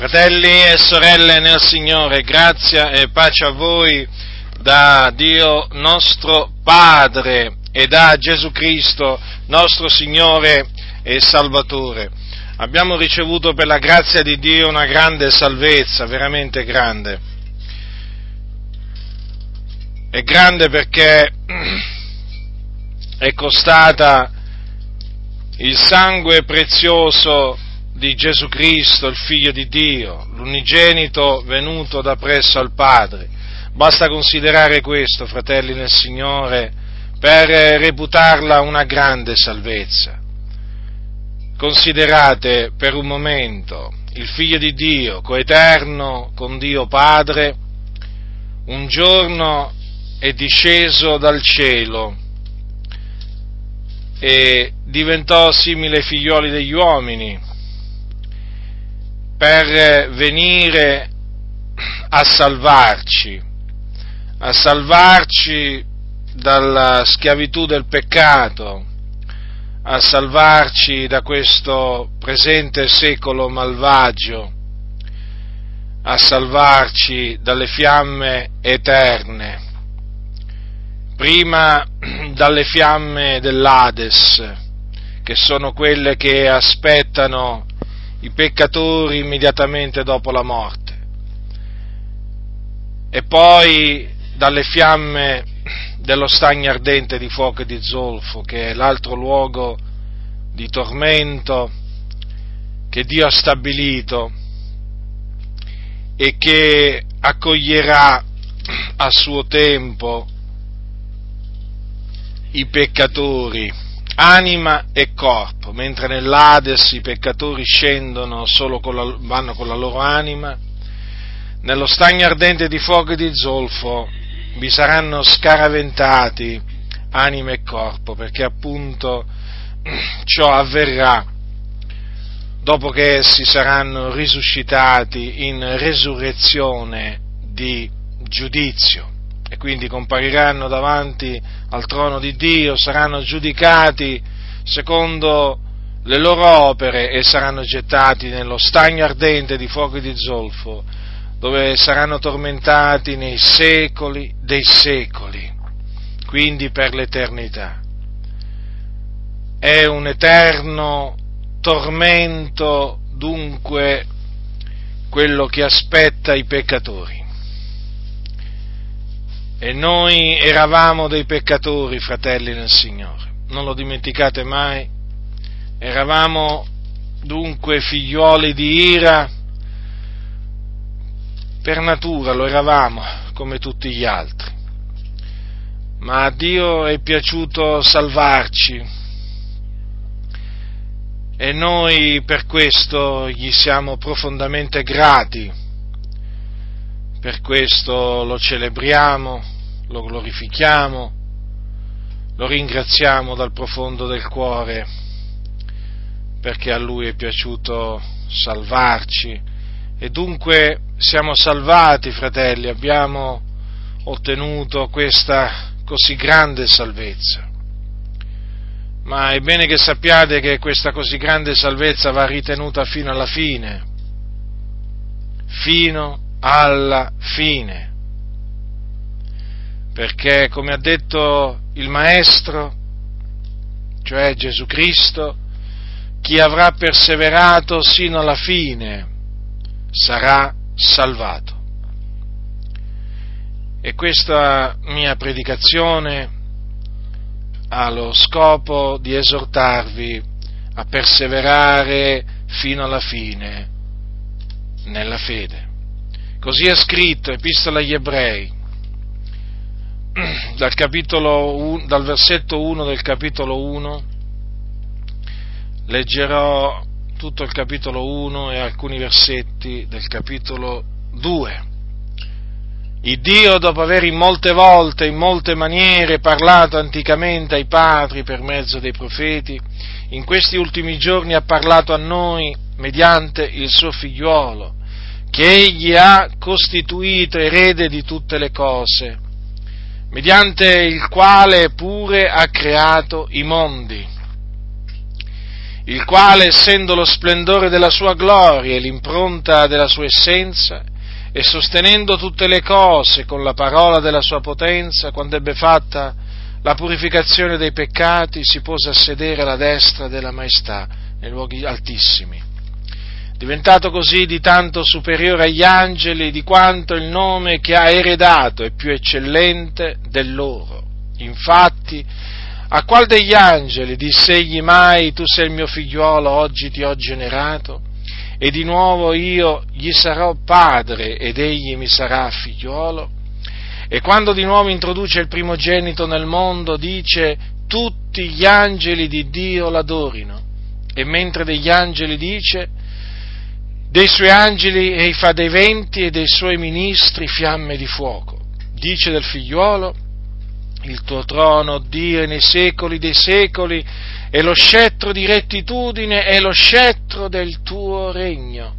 Fratelli e sorelle nel Signore, grazia e pace a voi da Dio nostro Padre e da Gesù Cristo, nostro Signore e Salvatore. Abbiamo ricevuto per la grazia di Dio una grande salvezza, veramente grande. È grande perché è costata il sangue prezioso di Gesù Cristo, il Figlio di Dio, l'unigenito venuto da presso al Padre. Basta considerare questo, fratelli nel Signore, per reputarla una grande salvezza. Considerate per un momento il Figlio di Dio, coeterno con Dio Padre, un giorno è disceso dal cielo e diventò simile ai figlioli degli uomini, per venire a salvarci, a salvarci dalla schiavitù del peccato, a salvarci da questo presente secolo malvagio, a salvarci dalle fiamme eterne, prima dalle fiamme dell'Ades, che sono quelle che aspettano i peccatori immediatamente dopo la morte. E poi dalle fiamme dello stagno ardente di fuoco e di zolfo, che è l'altro luogo di tormento che Dio ha stabilito e che accoglierà a suo tempo i peccatori anima e corpo, mentre nell'Ades i peccatori scendono solo con la, vanno con la loro anima, nello stagno ardente di fuoco e di zolfo vi saranno scaraventati anima e corpo, perché appunto ciò avverrà dopo che essi saranno risuscitati in resurrezione di giudizio e quindi compariranno davanti al trono di Dio, saranno giudicati secondo le loro opere e saranno gettati nello stagno ardente di fuoco e di zolfo, dove saranno tormentati nei secoli dei secoli, quindi per l'eternità. È un eterno tormento dunque quello che aspetta i peccatori. E noi eravamo dei peccatori, fratelli nel Signore, non lo dimenticate mai. Eravamo dunque figlioli di ira, per natura lo eravamo, come tutti gli altri. Ma a Dio è piaciuto salvarci e noi per questo gli siamo profondamente grati per questo lo celebriamo, lo glorifichiamo, lo ringraziamo dal profondo del cuore, perché a Lui è piaciuto salvarci e dunque siamo salvati, fratelli, abbiamo ottenuto questa così grande salvezza. Ma è bene che sappiate che questa così grande salvezza va ritenuta fino alla fine, fino alla fine. Perché, come ha detto il Maestro, cioè Gesù Cristo, chi avrà perseverato sino alla fine sarà salvato. E questa mia predicazione ha lo scopo di esortarvi a perseverare fino alla fine nella fede. Così è scritto, Epistola agli Ebrei, dal, capitolo, dal versetto 1 del capitolo 1, leggerò tutto il capitolo 1 e alcuni versetti del capitolo 2. Il Dio, dopo aver in molte volte, in molte maniere parlato anticamente ai padri per mezzo dei profeti, in questi ultimi giorni ha parlato a noi mediante il suo figliuolo, che egli ha costituito erede di tutte le cose, mediante il quale pure ha creato i mondi. il quale, essendo lo splendore della sua gloria e l'impronta della sua essenza, e sostenendo tutte le cose con la parola della sua potenza, quando ebbe fatta la purificazione dei peccati, si pose a sedere alla destra della maestà nei luoghi altissimi. Diventato così di tanto superiore agli angeli di quanto il nome che ha eredato è più eccellente del loro. Infatti, a qual degli angeli disse egli mai, tu sei il mio figliuolo, oggi ti ho generato? e di nuovo io gli sarò padre ed egli mi sarà figliuolo. E quando di nuovo introduce il primogenito nel mondo dice tutti gli angeli di Dio l'adorino e mentre degli angeli dice dei suoi angeli e fa dei venti e dei suoi ministri fiamme di fuoco. Dice del figliuolo il tuo trono, Dio, nei secoli dei secoli e lo scettro di rettitudine è lo scettro del tuo regno.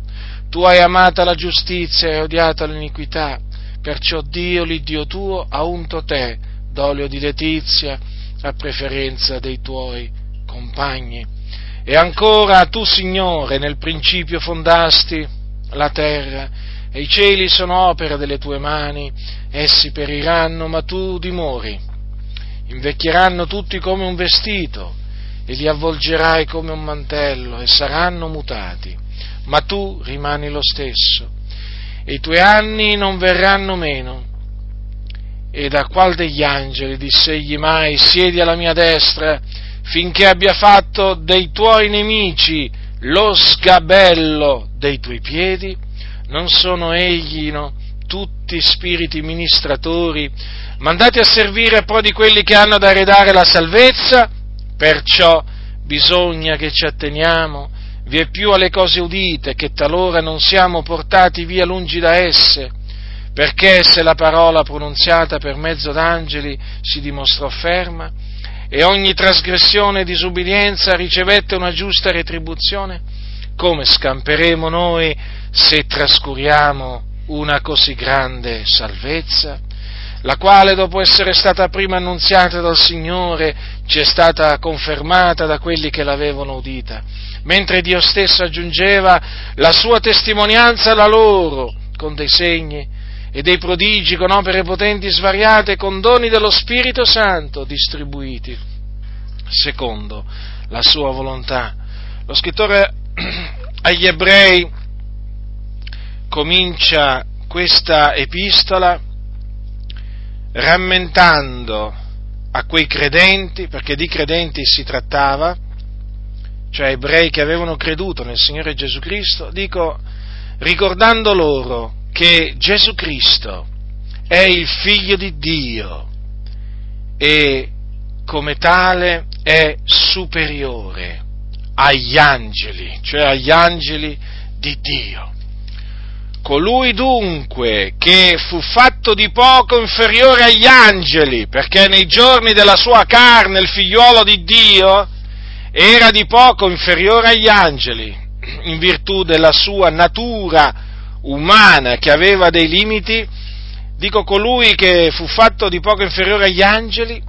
Tu hai amata la giustizia e odiata l'iniquità, perciò Dio, l'Iddio tuo, ha unto te d'olio di letizia a preferenza dei tuoi compagni. E ancora tu, Signore, nel principio fondasti la terra e i cieli sono opera delle tue mani, essi periranno, ma tu dimori. Invecchieranno tutti come un vestito e li avvolgerai come un mantello e saranno mutati, ma tu rimani lo stesso e i tuoi anni non verranno meno. E da qual degli angeli diss'egli mai, siedi alla mia destra, finché abbia fatto dei tuoi nemici lo sgabello dei tuoi piedi? Non sono egli, no, tutti spiriti ministratori, mandati a servire pro di quelli che hanno da redare la salvezza? Perciò bisogna che ci atteniamo vie più alle cose udite, che talora non siamo portati via lungi da esse, perché se la parola pronunziata per mezzo d'angeli si dimostrò ferma e ogni trasgressione e disubbidienza ricevette una giusta retribuzione, come scamperemo noi se trascuriamo una così grande salvezza? la quale dopo essere stata prima annunziata dal Signore ci è stata confermata da quelli che l'avevano udita, mentre Dio stesso aggiungeva la sua testimonianza alla loro con dei segni e dei prodigi, con opere potenti svariate, con doni dello Spirito Santo distribuiti secondo la sua volontà. Lo scrittore agli ebrei comincia questa epistola rammentando a quei credenti, perché di credenti si trattava, cioè ebrei che avevano creduto nel Signore Gesù Cristo, dico, ricordando loro che Gesù Cristo è il figlio di Dio e come tale è superiore agli angeli, cioè agli angeli di Dio. Colui dunque che fu fatto di poco inferiore agli angeli, perché nei giorni della sua carne il figliuolo di Dio era di poco inferiore agli angeli, in virtù della sua natura umana che aveva dei limiti, dico colui che fu fatto di poco inferiore agli angeli,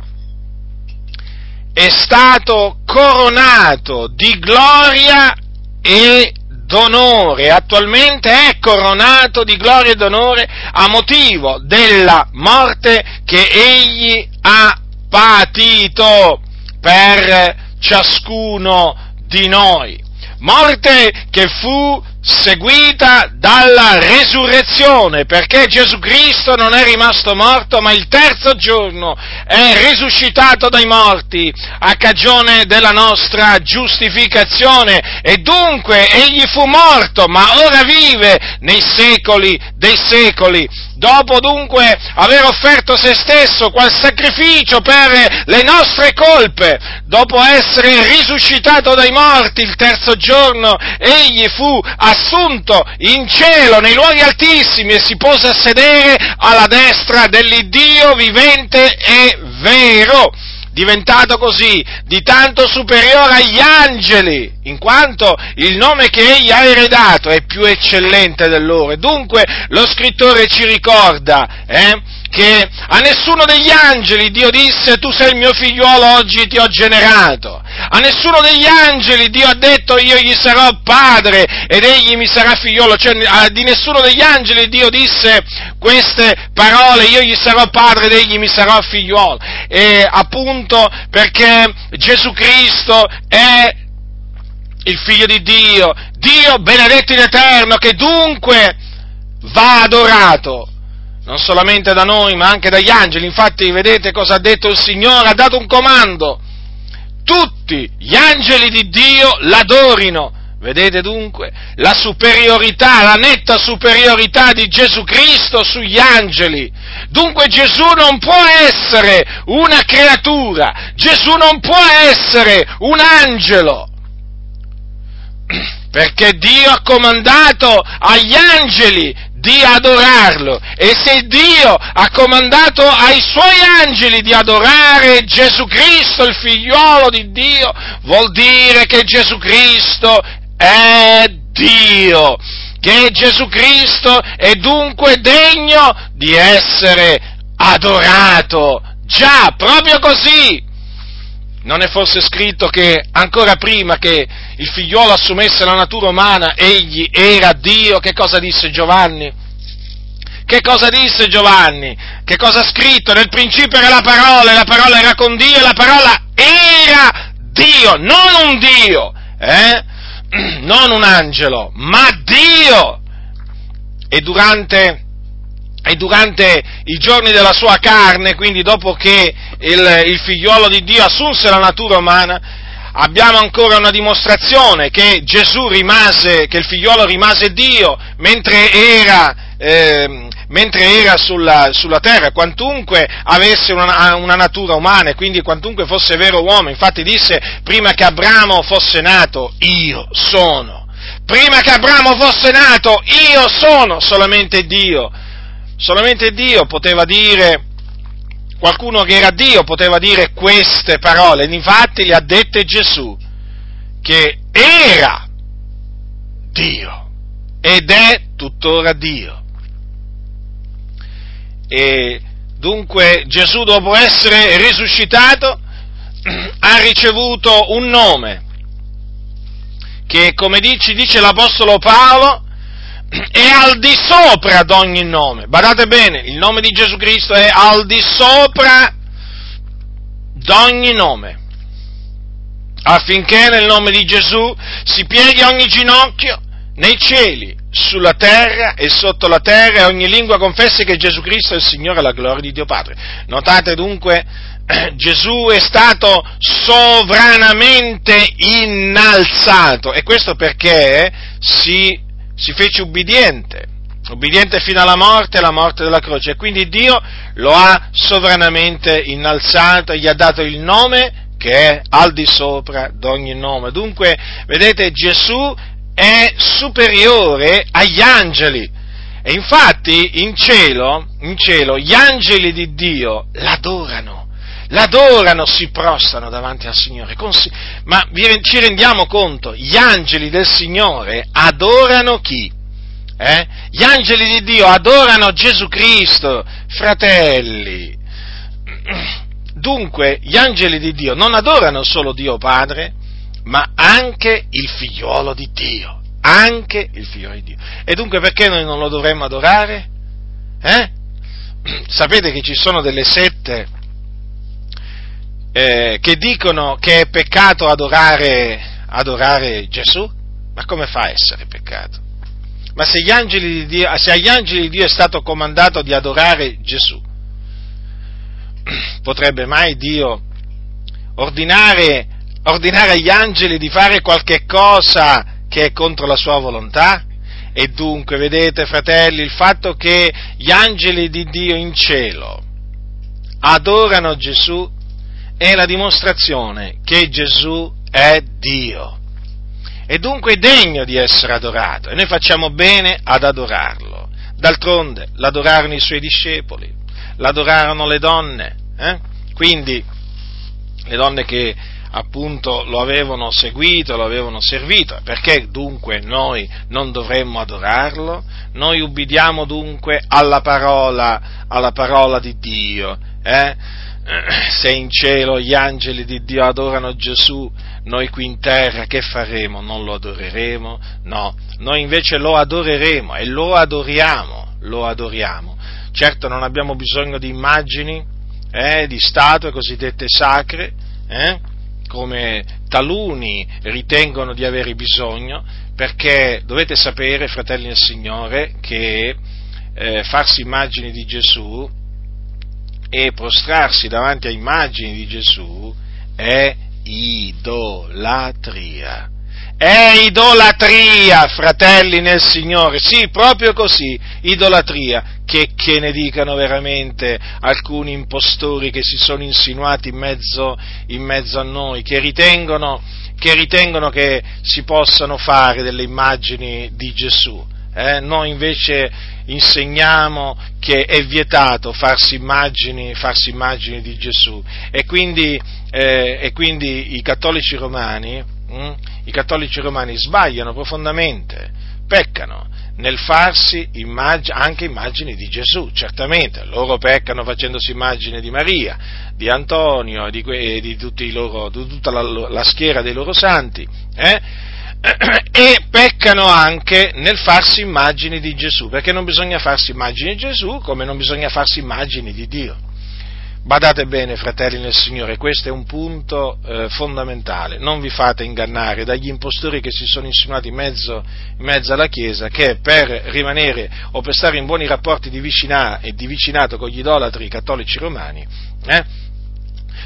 è stato coronato di gloria e d'onore, attualmente è coronato di gloria e d'onore a motivo della morte che egli ha patito per ciascuno di noi. Morte che fu seguita dalla resurrezione, perché Gesù Cristo non è rimasto morto, ma il terzo giorno è risuscitato dai morti a cagione della nostra giustificazione e dunque egli fu morto, ma ora vive nei secoli dei secoli. Dopo dunque aver offerto se stesso qual sacrificio per le nostre colpe, dopo essere risuscitato dai morti il terzo giorno, egli fu assunto in cielo, nei luoghi altissimi, e si pose a sedere alla destra dell'Iddio vivente e vero diventato così di tanto superiore agli angeli, in quanto il nome che egli ha eredato è più eccellente del loro. E dunque lo scrittore ci ricorda eh, perché a nessuno degli angeli Dio disse tu sei il mio figliuolo, oggi ti ho generato. A nessuno degli angeli Dio ha detto io gli sarò padre ed egli mi sarà figliuolo. Cioè di nessuno degli angeli Dio disse queste parole, io gli sarò padre ed egli mi sarà figliuolo. E appunto perché Gesù Cristo è il figlio di Dio, Dio benedetto in eterno, che dunque va adorato, non solamente da noi, ma anche dagli angeli. Infatti, vedete cosa ha detto il Signore? Ha dato un comando. Tutti gli angeli di Dio l'adorino. Vedete dunque la superiorità, la netta superiorità di Gesù Cristo sugli angeli. Dunque Gesù non può essere una creatura, Gesù non può essere un angelo perché Dio ha comandato agli angeli di adorarlo e se Dio ha comandato ai suoi angeli di adorare Gesù Cristo, il figliuolo di Dio, vuol dire che Gesù Cristo è Dio, che Gesù Cristo è dunque degno di essere adorato. Già, proprio così. Non è forse scritto che ancora prima che il figliolo assumesse la natura umana, egli era Dio? Che cosa disse Giovanni? Che cosa disse Giovanni? Che cosa ha scritto? Nel principio era la parola, e la parola era con Dio, e la parola era Dio, non un Dio, eh? non un angelo, ma Dio. E durante e durante i giorni della sua carne, quindi dopo che il, il figliuolo di Dio assunse la natura umana, abbiamo ancora una dimostrazione che Gesù rimase, che il figliuolo rimase Dio mentre era, eh, mentre era sulla, sulla, terra, quantunque avesse una, una, natura umana e quindi quantunque fosse vero uomo. Infatti disse, prima che Abramo fosse nato, io sono. Prima che Abramo fosse nato, io sono solamente Dio solamente Dio poteva dire, qualcuno che era Dio poteva dire queste parole, infatti le ha dette Gesù, che era Dio ed è tuttora Dio. E dunque Gesù dopo essere risuscitato ha ricevuto un nome che come dice, dice l'Apostolo Paolo è al di sopra ad ogni nome. Badate bene, il nome di Gesù Cristo è al di sopra d'ogni nome, affinché nel nome di Gesù si pieghi ogni ginocchio nei cieli, sulla terra e sotto la terra e ogni lingua confessi che Gesù Cristo è il Signore e la gloria di Dio Padre. Notate dunque, Gesù è stato sovranamente innalzato e questo perché si si fece ubbidiente, ubbidiente fino alla morte, la morte della croce, e quindi Dio lo ha sovranamente innalzato, gli ha dato il nome che è al di sopra d'ogni nome. Dunque, vedete, Gesù è superiore agli angeli. E infatti in cielo, in cielo gli angeli di Dio l'adorano l'adorano, si prostrano davanti al Signore. Ma ci rendiamo conto, gli angeli del Signore adorano chi? Eh? Gli angeli di Dio adorano Gesù Cristo, fratelli. Dunque, gli angeli di Dio non adorano solo Dio Padre, ma anche il figliolo di Dio. Anche il figliolo di Dio. E dunque perché noi non lo dovremmo adorare? Eh? Sapete che ci sono delle sette eh, che dicono che è peccato adorare, adorare Gesù? Ma come fa a essere peccato? Ma se, Dio, se agli angeli di Dio è stato comandato di adorare Gesù, potrebbe mai Dio ordinare, ordinare agli angeli di fare qualche cosa che è contro la sua volontà? E dunque, vedete, fratelli, il fatto che gli angeli di Dio in cielo adorano Gesù è la dimostrazione che Gesù è Dio e dunque è degno di essere adorato e noi facciamo bene ad adorarlo. D'altronde l'adorarono i suoi discepoli, l'adorarono le donne, eh? quindi le donne che appunto lo avevano seguito, lo avevano servito. Perché dunque noi non dovremmo adorarlo? noi ubbidiamo dunque alla parola, alla parola di Dio. Eh? Se in cielo gli angeli di Dio adorano Gesù, noi qui in terra che faremo? Non lo adoreremo? No, noi invece lo adoreremo e lo adoriamo, lo adoriamo. Certo non abbiamo bisogno di immagini, eh, di statue cosiddette sacre, eh, come taluni ritengono di avere bisogno, perché dovete sapere, fratelli del Signore, che eh, farsi immagini di Gesù e prostrarsi davanti a immagini di Gesù è idolatria. È idolatria, fratelli nel Signore, sì, proprio così, idolatria, che, che, ne dicano veramente alcuni impostori che si sono insinuati in mezzo, in mezzo a noi, che ritengono, che ritengono, che si possano fare delle immagini di Gesù. Eh? Noi invece insegniamo che è vietato farsi immagini, farsi immagini di Gesù e quindi, eh, e quindi i cattolici romani hm, i cattolici romani sbagliano profondamente, peccano nel farsi immag- anche immagini di Gesù, certamente, loro peccano facendosi immagini di Maria, di Antonio di que- di, loro, tutta la, la, schiera dei loro santi, eh? e peccano anche nel farsi immagini di Gesù, perché non bisogna farsi immagini di Gesù come non bisogna farsi immagini di Dio. Badate bene, fratelli nel Signore, questo è un punto eh, fondamentale. Non vi fate ingannare dagli impostori che si sono insinuati in mezzo, in mezzo, alla Chiesa, che per rimanere o per stare in buoni rapporti di, vicina, di vicinato con gli idolatri cattolici romani, eh,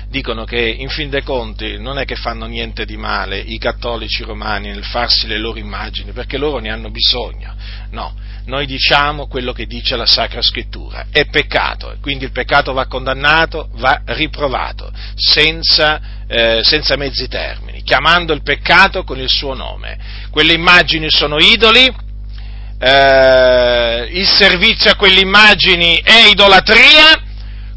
dicono che in fin dei conti non è che fanno niente di male i cattolici romani nel farsi le loro immagini, perché loro ne hanno bisogno. No, noi diciamo quello che dice la Sacra Scrittura, è peccato, quindi il peccato va condannato, va riprovato, senza, eh, senza mezzi termini, chiamando il peccato con il suo nome. Quelle immagini sono idoli, eh, il servizio a quelle immagini è idolatria,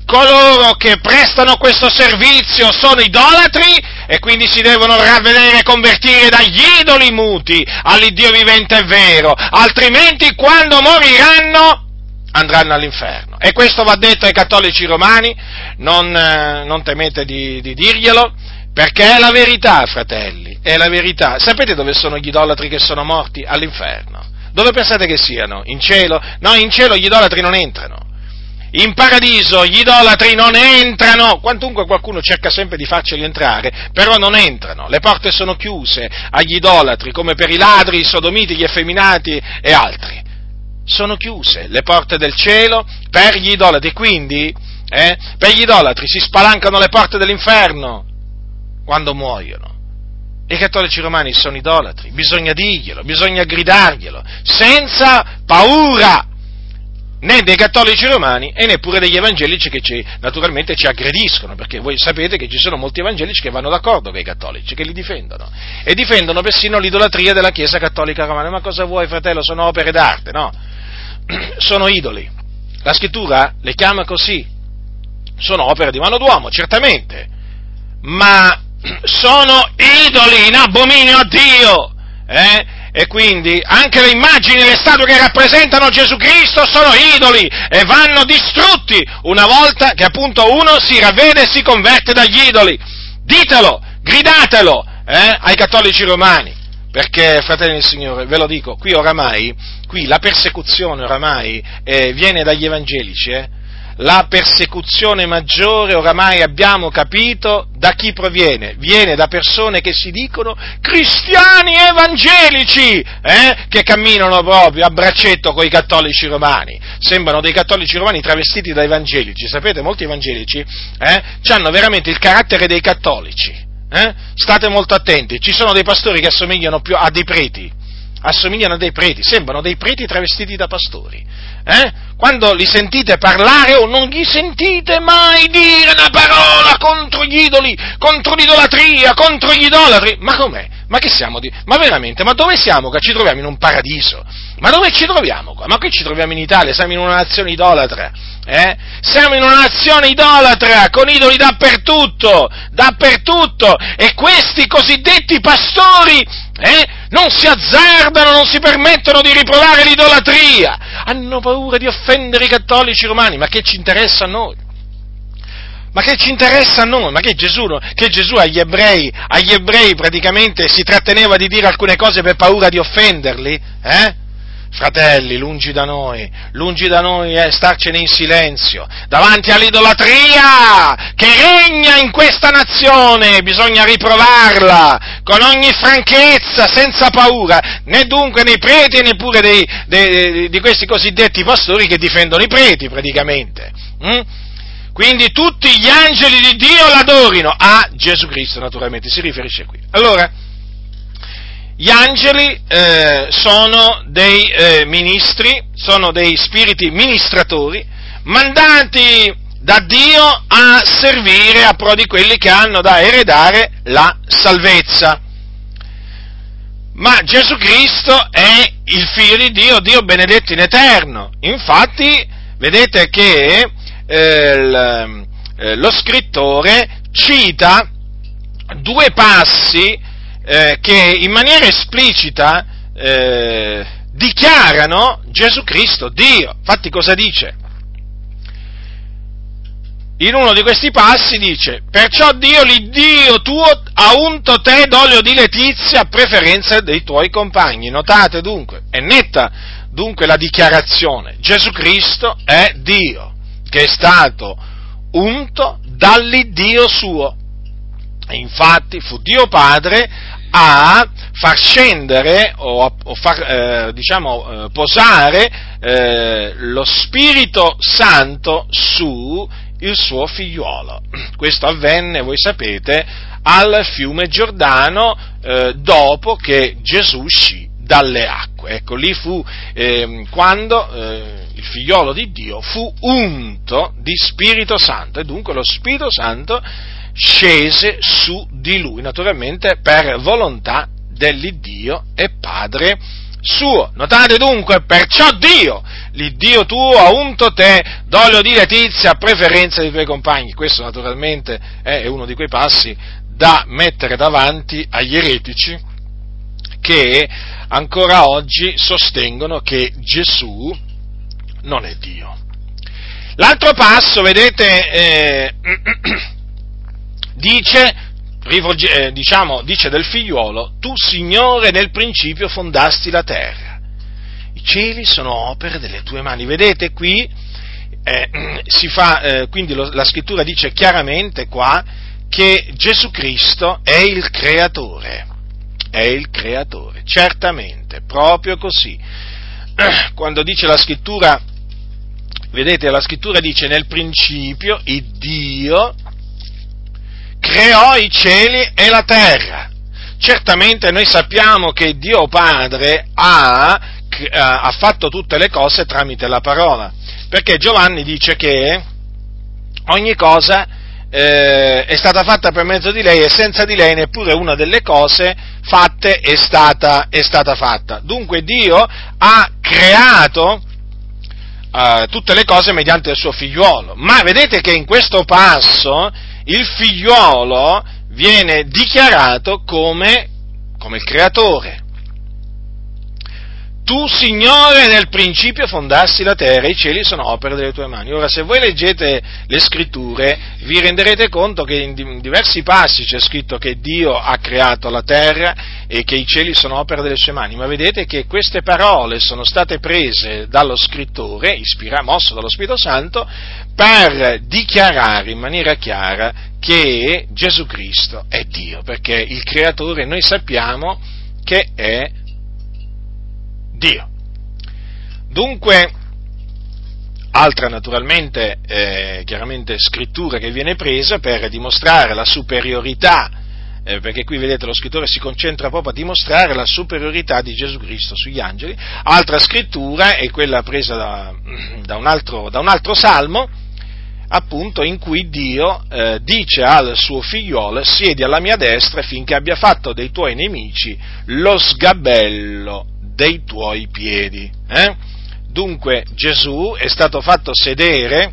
coloro che prestano questo servizio sono idolatri e quindi si devono ravvedere e convertire dagli idoli muti all'Iddio vivente e vero, altrimenti quando moriranno andranno all'inferno. E questo va detto ai cattolici romani, non, eh, non temete di, di dirglielo, perché è la verità, fratelli, è la verità. Sapete dove sono gli idolatri che sono morti? All'inferno. Dove pensate che siano? In cielo? No, in cielo gli idolatri non entrano in paradiso gli idolatri non entrano, quantunque qualcuno cerca sempre di farceli entrare, però non entrano, le porte sono chiuse agli idolatri, come per i ladri, i sodomiti, gli effeminati e altri. Sono chiuse le porte del cielo per gli idolatri, quindi eh, per gli idolatri si spalancano le porte dell'inferno quando muoiono. I cattolici romani sono idolatri, bisogna dirglielo, bisogna gridarglielo, senza paura, né dei cattolici romani e neppure degli evangelici che ci, naturalmente ci aggrediscono, perché voi sapete che ci sono molti evangelici che vanno d'accordo con i cattolici, che li difendono, e difendono persino l'idolatria della Chiesa cattolica romana. Ma cosa vuoi, fratello? Sono opere d'arte, no? Sono idoli. La scrittura le chiama così. Sono opere di mano d'uomo, certamente, ma sono idoli in abominio a Dio. Eh? E quindi anche le immagini, le statue che rappresentano Gesù Cristo sono idoli e vanno distrutti una volta che appunto uno si ravvede e si converte dagli idoli. Ditelo, gridatelo eh, ai cattolici romani, perché fratelli del Signore, ve lo dico, qui oramai, qui la persecuzione oramai eh, viene dagli evangelici, eh, la persecuzione maggiore, oramai abbiamo capito, da chi proviene? Viene da persone che si dicono cristiani evangelici, eh? che camminano proprio a braccetto con i cattolici romani. Sembrano dei cattolici romani travestiti da evangelici. Sapete, molti evangelici eh, hanno veramente il carattere dei cattolici. Eh? State molto attenti, ci sono dei pastori che assomigliano più a dei preti, assomigliano a dei preti, sembrano dei preti travestiti da pastori. Eh? Quando li sentite parlare o non gli sentite mai dire una parola contro gli idoli, contro l'idolatria, contro gli idolatri. Ma com'è? Ma che siamo di... Ma veramente, ma dove siamo? Che ci troviamo in un paradiso? Ma dove ci troviamo qua? Ma qui ci troviamo in Italia, siamo in una nazione idolatra. Eh? Siamo in una nazione idolatra, con idoli dappertutto, dappertutto. E questi cosiddetti pastori eh, non si azzardano, non si permettono di riprovare l'idolatria, hanno paura di offendere i cattolici romani, ma che ci interessa a noi? Ma che ci interessa a noi? Ma che Gesù, che Gesù agli, ebrei, agli ebrei praticamente si tratteneva di dire alcune cose per paura di offenderli? Eh? Fratelli, lungi da noi, lungi da noi è starcene in silenzio, davanti all'idolatria che regna in questa nazione, bisogna riprovarla con ogni franchezza, senza paura, né dunque nei preti né pure dei, dei, di questi cosiddetti pastori che difendono i preti praticamente. Mm? Quindi tutti gli angeli di Dio l'adorino a Gesù Cristo, naturalmente, si riferisce qui. Allora, gli angeli eh, sono dei eh, ministri, sono dei spiriti ministratori, mandati da Dio a servire a pro di quelli che hanno da eredare la salvezza. Ma Gesù Cristo è il figlio di Dio, Dio benedetto in eterno. Infatti, vedete che eh, eh, lo scrittore cita due passi eh, che in maniera esplicita eh, dichiarano Gesù Cristo Dio. Infatti cosa dice? In uno di questi passi dice, perciò Dio, l'Iddio tuo, ha unto te d'olio di letizia a preferenza dei tuoi compagni. Notate dunque, è netta dunque la dichiarazione, Gesù Cristo è Dio che è stato unto dall'Iddio suo. E infatti fu Dio Padre a far scendere o, a, o far, eh, diciamo, eh, posare eh, lo Spirito Santo su il suo figliuolo. Questo avvenne, voi sapete, al fiume Giordano eh, dopo che Gesù uscì dalle acque. Ecco, lì fu eh, quando eh, il figliolo di Dio fu unto di Spirito Santo e dunque lo Spirito Santo scese su di lui, naturalmente per volontà dell'Iddio e Padre suo. Notate dunque, perciò Dio, l'Iddio tuo ha unto te d'olio di letizia a preferenza dei tuoi compagni. Questo naturalmente è uno di quei passi da mettere davanti agli eretici che ancora oggi sostengono che Gesù non è Dio. L'altro passo, vedete, eh, dice, eh, diciamo, dice del figliuolo, tu Signore nel principio fondasti la terra, i cieli sono opere delle tue mani. Vedete qui, eh, si fa, eh, quindi lo, la scrittura dice chiaramente qua che Gesù Cristo è il creatore è il creatore, certamente, proprio così. Quando dice la scrittura, vedete, la scrittura dice nel principio il Dio creò i cieli e la terra. Certamente noi sappiamo che Dio Padre ha, ha fatto tutte le cose tramite la parola, perché Giovanni dice che ogni cosa eh, è stata fatta per mezzo di lei e senza di lei neppure una delle cose fatte è stata, è stata fatta. Dunque Dio ha creato eh, tutte le cose mediante il suo figliuolo, ma vedete che in questo passo il figliuolo viene dichiarato come, come il creatore. Tu, Signore, nel principio fondassi la terra, i cieli sono opera delle tue mani. Ora, se voi leggete le scritture, vi renderete conto che in diversi passi c'è scritto che Dio ha creato la terra e che i cieli sono opera delle sue mani, ma vedete che queste parole sono state prese dallo scrittore, ispirato, mosso dallo Spirito Santo, per dichiarare in maniera chiara che Gesù Cristo è Dio, perché il creatore noi sappiamo che è Dio. Dunque, altra naturalmente, eh, chiaramente scrittura che viene presa per dimostrare la superiorità, eh, perché qui vedete lo scrittore si concentra proprio a dimostrare la superiorità di Gesù Cristo sugli angeli, altra scrittura è quella presa da, da, un, altro, da un, altro, salmo, appunto in cui Dio eh, dice al suo figliolo siedi alla mia destra finché abbia fatto dei tuoi nemici lo sgabello dei tuoi piedi. Eh? Dunque Gesù è stato fatto sedere,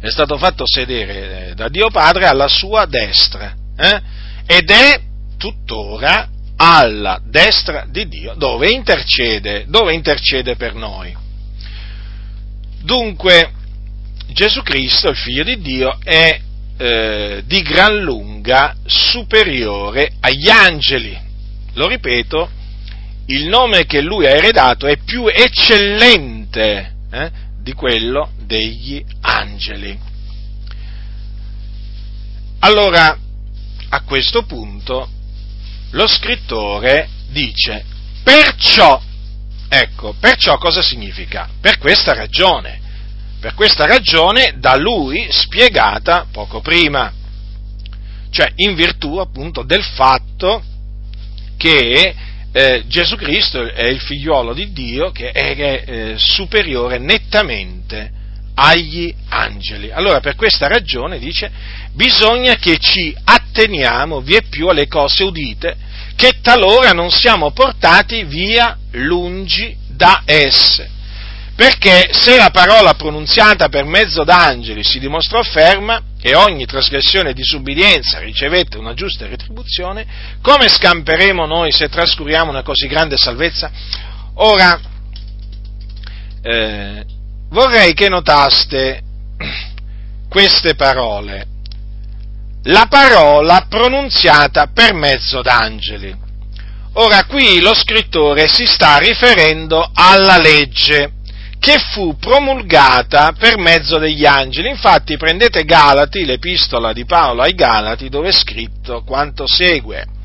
è stato fatto sedere eh, da Dio Padre alla sua destra eh? ed è tuttora alla destra di Dio, dove intercede, dove intercede per noi. Dunque, Gesù Cristo, il Figlio di Dio, è eh, di gran lunga superiore agli angeli. Lo ripeto, il nome che lui ha eredato è più eccellente eh, di quello degli angeli. Allora, a questo punto, lo scrittore dice, perciò, ecco, perciò cosa significa? Per questa ragione per questa ragione da lui spiegata poco prima, cioè in virtù appunto del fatto che eh, Gesù Cristo è il figliuolo di Dio che è eh, superiore nettamente agli angeli. Allora per questa ragione dice bisogna che ci atteniamo vie più alle cose udite che talora non siamo portati via lungi da esse perché se la parola pronunziata per mezzo d'angeli si dimostrò ferma e ogni trasgressione e disubbidienza ricevette una giusta retribuzione, come scamperemo noi se trascuriamo una così grande salvezza? Ora, eh, vorrei che notaste queste parole. La parola pronunziata per mezzo d'angeli. Ora qui lo scrittore si sta riferendo alla legge che fu promulgata per mezzo degli angeli. Infatti prendete Galati, l'epistola di Paolo ai Galati, dove è scritto quanto segue.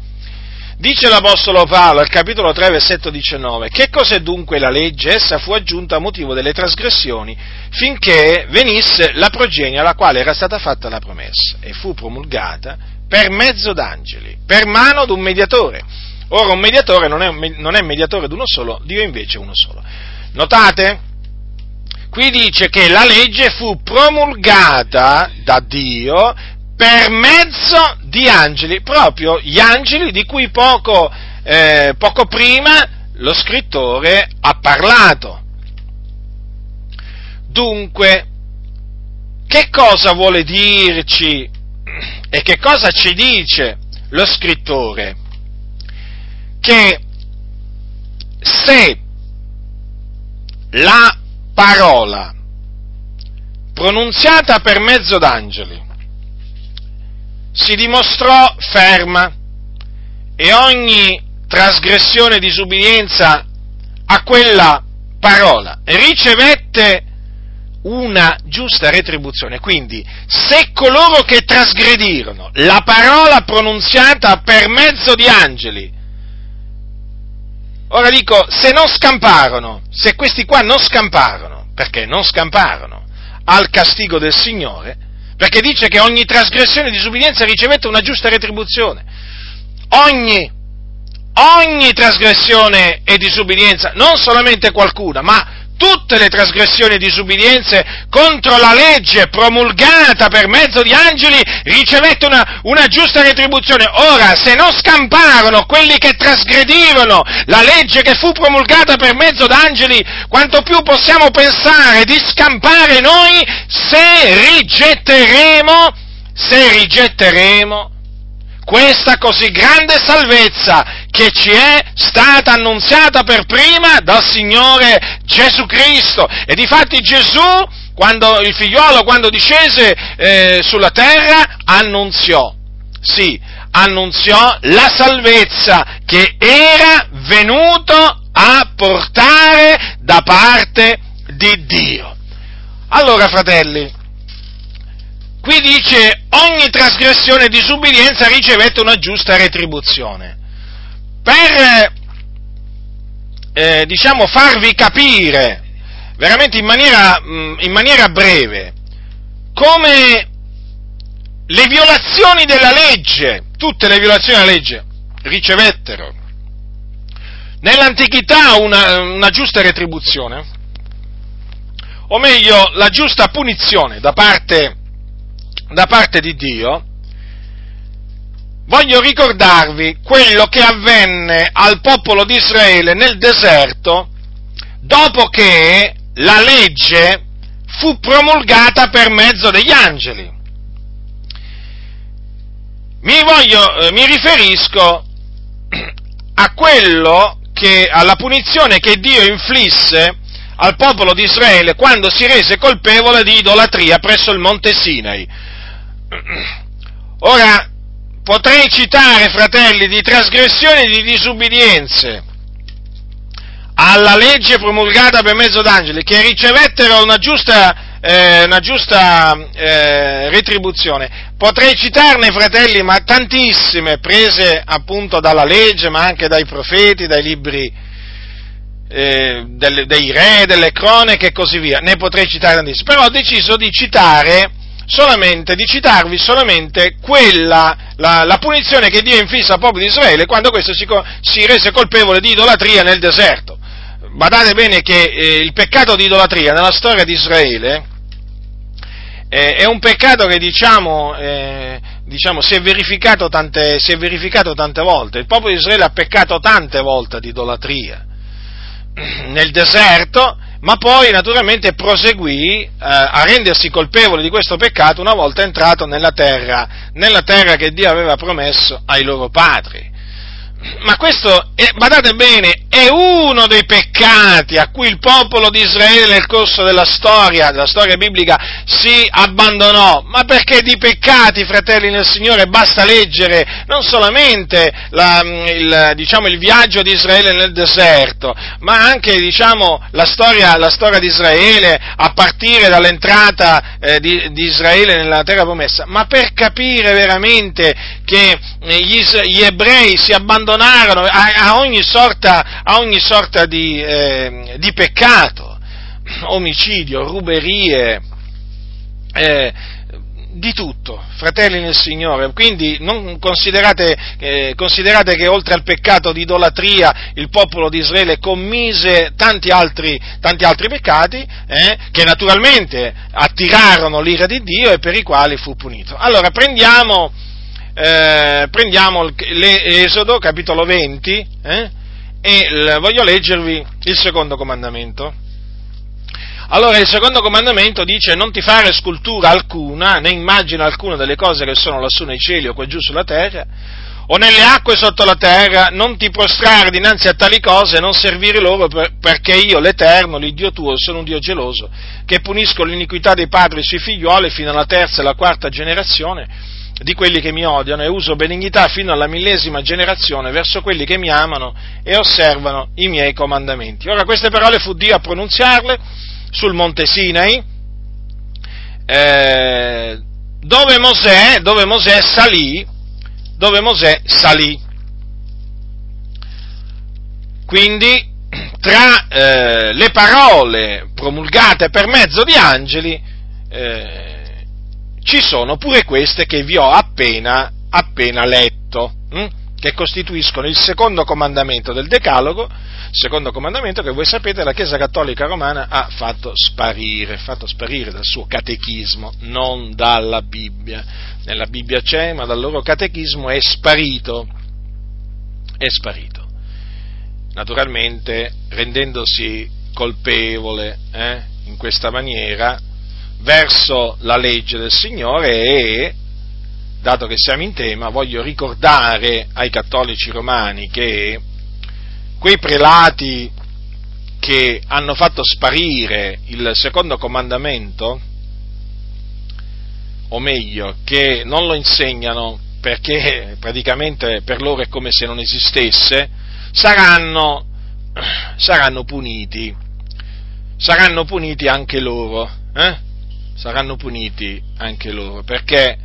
Dice l'Apostolo Paolo al capitolo 3, versetto 19, che cos'è dunque la legge? Essa fu aggiunta a motivo delle trasgressioni finché venisse la progenie alla quale era stata fatta la promessa e fu promulgata per mezzo d'angeli, per mano di un mediatore. Ora un mediatore non è, non è mediatore di uno solo, Dio invece è uno solo. Notate? Qui dice che la legge fu promulgata da Dio per mezzo di angeli, proprio gli angeli di cui poco, eh, poco prima lo scrittore ha parlato. Dunque, che cosa vuole dirci e che cosa ci dice lo scrittore? Che se la parola pronunziata per mezzo d'angeli si dimostrò ferma e ogni trasgressione e disubbidienza a quella parola ricevette una giusta retribuzione. Quindi, se coloro che trasgredirono la parola pronunziata per mezzo di angeli Ora dico, se non scamparono, se questi qua non scamparono, perché non scamparono al castigo del Signore, perché dice che ogni trasgressione e disubbidienza ricevette una giusta retribuzione. Ogni, ogni trasgressione e disubbidienza, non solamente qualcuna, ma tutte le trasgressioni e disubbidienze contro la legge promulgata per mezzo di angeli ricevette una, una, giusta retribuzione. Ora, se non scamparono quelli che trasgredirono la legge che fu promulgata per mezzo d'angeli, quanto più possiamo pensare di scampare noi se rigetteremo, se rigetteremo questa così grande salvezza che ci è stata annunziata per prima dal Signore Gesù Cristo. E difatti Gesù, quando, il figliuolo, quando discese eh, sulla terra, annunziò, sì, annunziò la salvezza che era venuto a portare da parte di Dio. Allora, fratelli, Qui dice ogni trasgressione e disubbidienza ricevette una giusta retribuzione. Per, eh, diciamo, farvi capire veramente in maniera, mm, in maniera breve come le violazioni della legge, tutte le violazioni della legge, ricevettero nell'antichità una, una giusta retribuzione, o meglio la giusta punizione da parte da parte di Dio, voglio ricordarvi quello che avvenne al popolo di Israele nel deserto dopo che la legge fu promulgata per mezzo degli angeli. Mi, voglio, eh, mi riferisco a quello che, alla punizione che Dio inflisse al popolo di Israele quando si rese colpevole di idolatria presso il monte Sinai. Ora, potrei citare, fratelli, di trasgressioni e di disubbidienze alla legge promulgata per mezzo d'angeli che ricevettero una giusta, eh, una giusta eh, retribuzione. Potrei citarne, fratelli, ma tantissime, prese appunto dalla legge, ma anche dai profeti, dai libri eh, dei re, delle cronache e così via. Ne potrei citare tantissime, però ho deciso di citare solamente, di citarvi solamente quella, la, la punizione che Dio infissa al popolo di Israele quando questo si, si rese colpevole di idolatria nel deserto badate bene che eh, il peccato di idolatria nella storia di Israele eh, è un peccato che diciamo, eh, diciamo si, è tante, si, è verificato tante, volte. Il popolo di Israele ha peccato tante volte di idolatria nel deserto, ma poi naturalmente proseguì eh, a rendersi colpevole di questo peccato una volta entrato nella terra, nella terra che Dio aveva promesso ai loro padri ma questo, è, badate bene, è uno dei peccati a cui il popolo di Israele nel corso della storia, della storia biblica, si abbandonò. Ma perché di peccati, fratelli nel Signore, basta leggere non solamente la, il, diciamo, il, viaggio di Israele nel deserto, ma anche diciamo, la, storia, la, storia, di Israele a partire dall'entrata eh, di, di, Israele nella terra promessa. Ma per capire veramente che gli, gli ebrei si abbandonò abbandonarono a, a, ogni sorta, a ogni sorta di, eh, di, peccato, omicidio, ruberie, eh, di tutto, fratelli nel Signore. Quindi non considerate, eh, considerate, che oltre al peccato di idolatria il popolo di Israele commise tanti altri, tanti altri peccati eh, che naturalmente attirarono l'ira di Dio e per i quali fu punito. Allora prendiamo eh, prendiamo l'Esodo, capitolo 20, eh, e l- voglio leggervi il secondo comandamento. Allora il secondo comandamento dice non ti fare scultura alcuna, né immagine alcuna delle cose che sono lassù nei cieli o qua giù sulla terra, o nelle acque sotto la terra, non ti prostrare dinanzi a tali cose e non servire loro per, perché io, l'Eterno, l'Iddio tuo, sono un Dio geloso, che punisco l'iniquità dei padri sui figlioli fino alla terza e alla quarta generazione di quelli che mi odiano e uso benignità fino alla millesima generazione verso quelli che mi amano e osservano i miei comandamenti. Ora queste parole fu Dio a pronunziarle sul monte Sinai, eh, dove, Mosè, dove Mosè salì, dove Mosè salì. Quindi tra eh, le parole promulgate per mezzo di angeli eh, ci sono pure queste che vi ho appena, appena letto, hm? che costituiscono il secondo comandamento del Decalogo, secondo comandamento che voi sapete la Chiesa Cattolica Romana ha fatto sparire, fatto sparire dal suo catechismo, non dalla Bibbia. Nella Bibbia c'è, ma dal loro catechismo è sparito. È sparito. Naturalmente rendendosi colpevole eh, in questa maniera verso la legge del Signore e, dato che siamo in tema, voglio ricordare ai cattolici romani che quei prelati che hanno fatto sparire il secondo comandamento, o meglio, che non lo insegnano perché praticamente per loro è come se non esistesse, saranno, saranno puniti, saranno puniti anche loro. Eh? Saranno puniti anche loro, perché,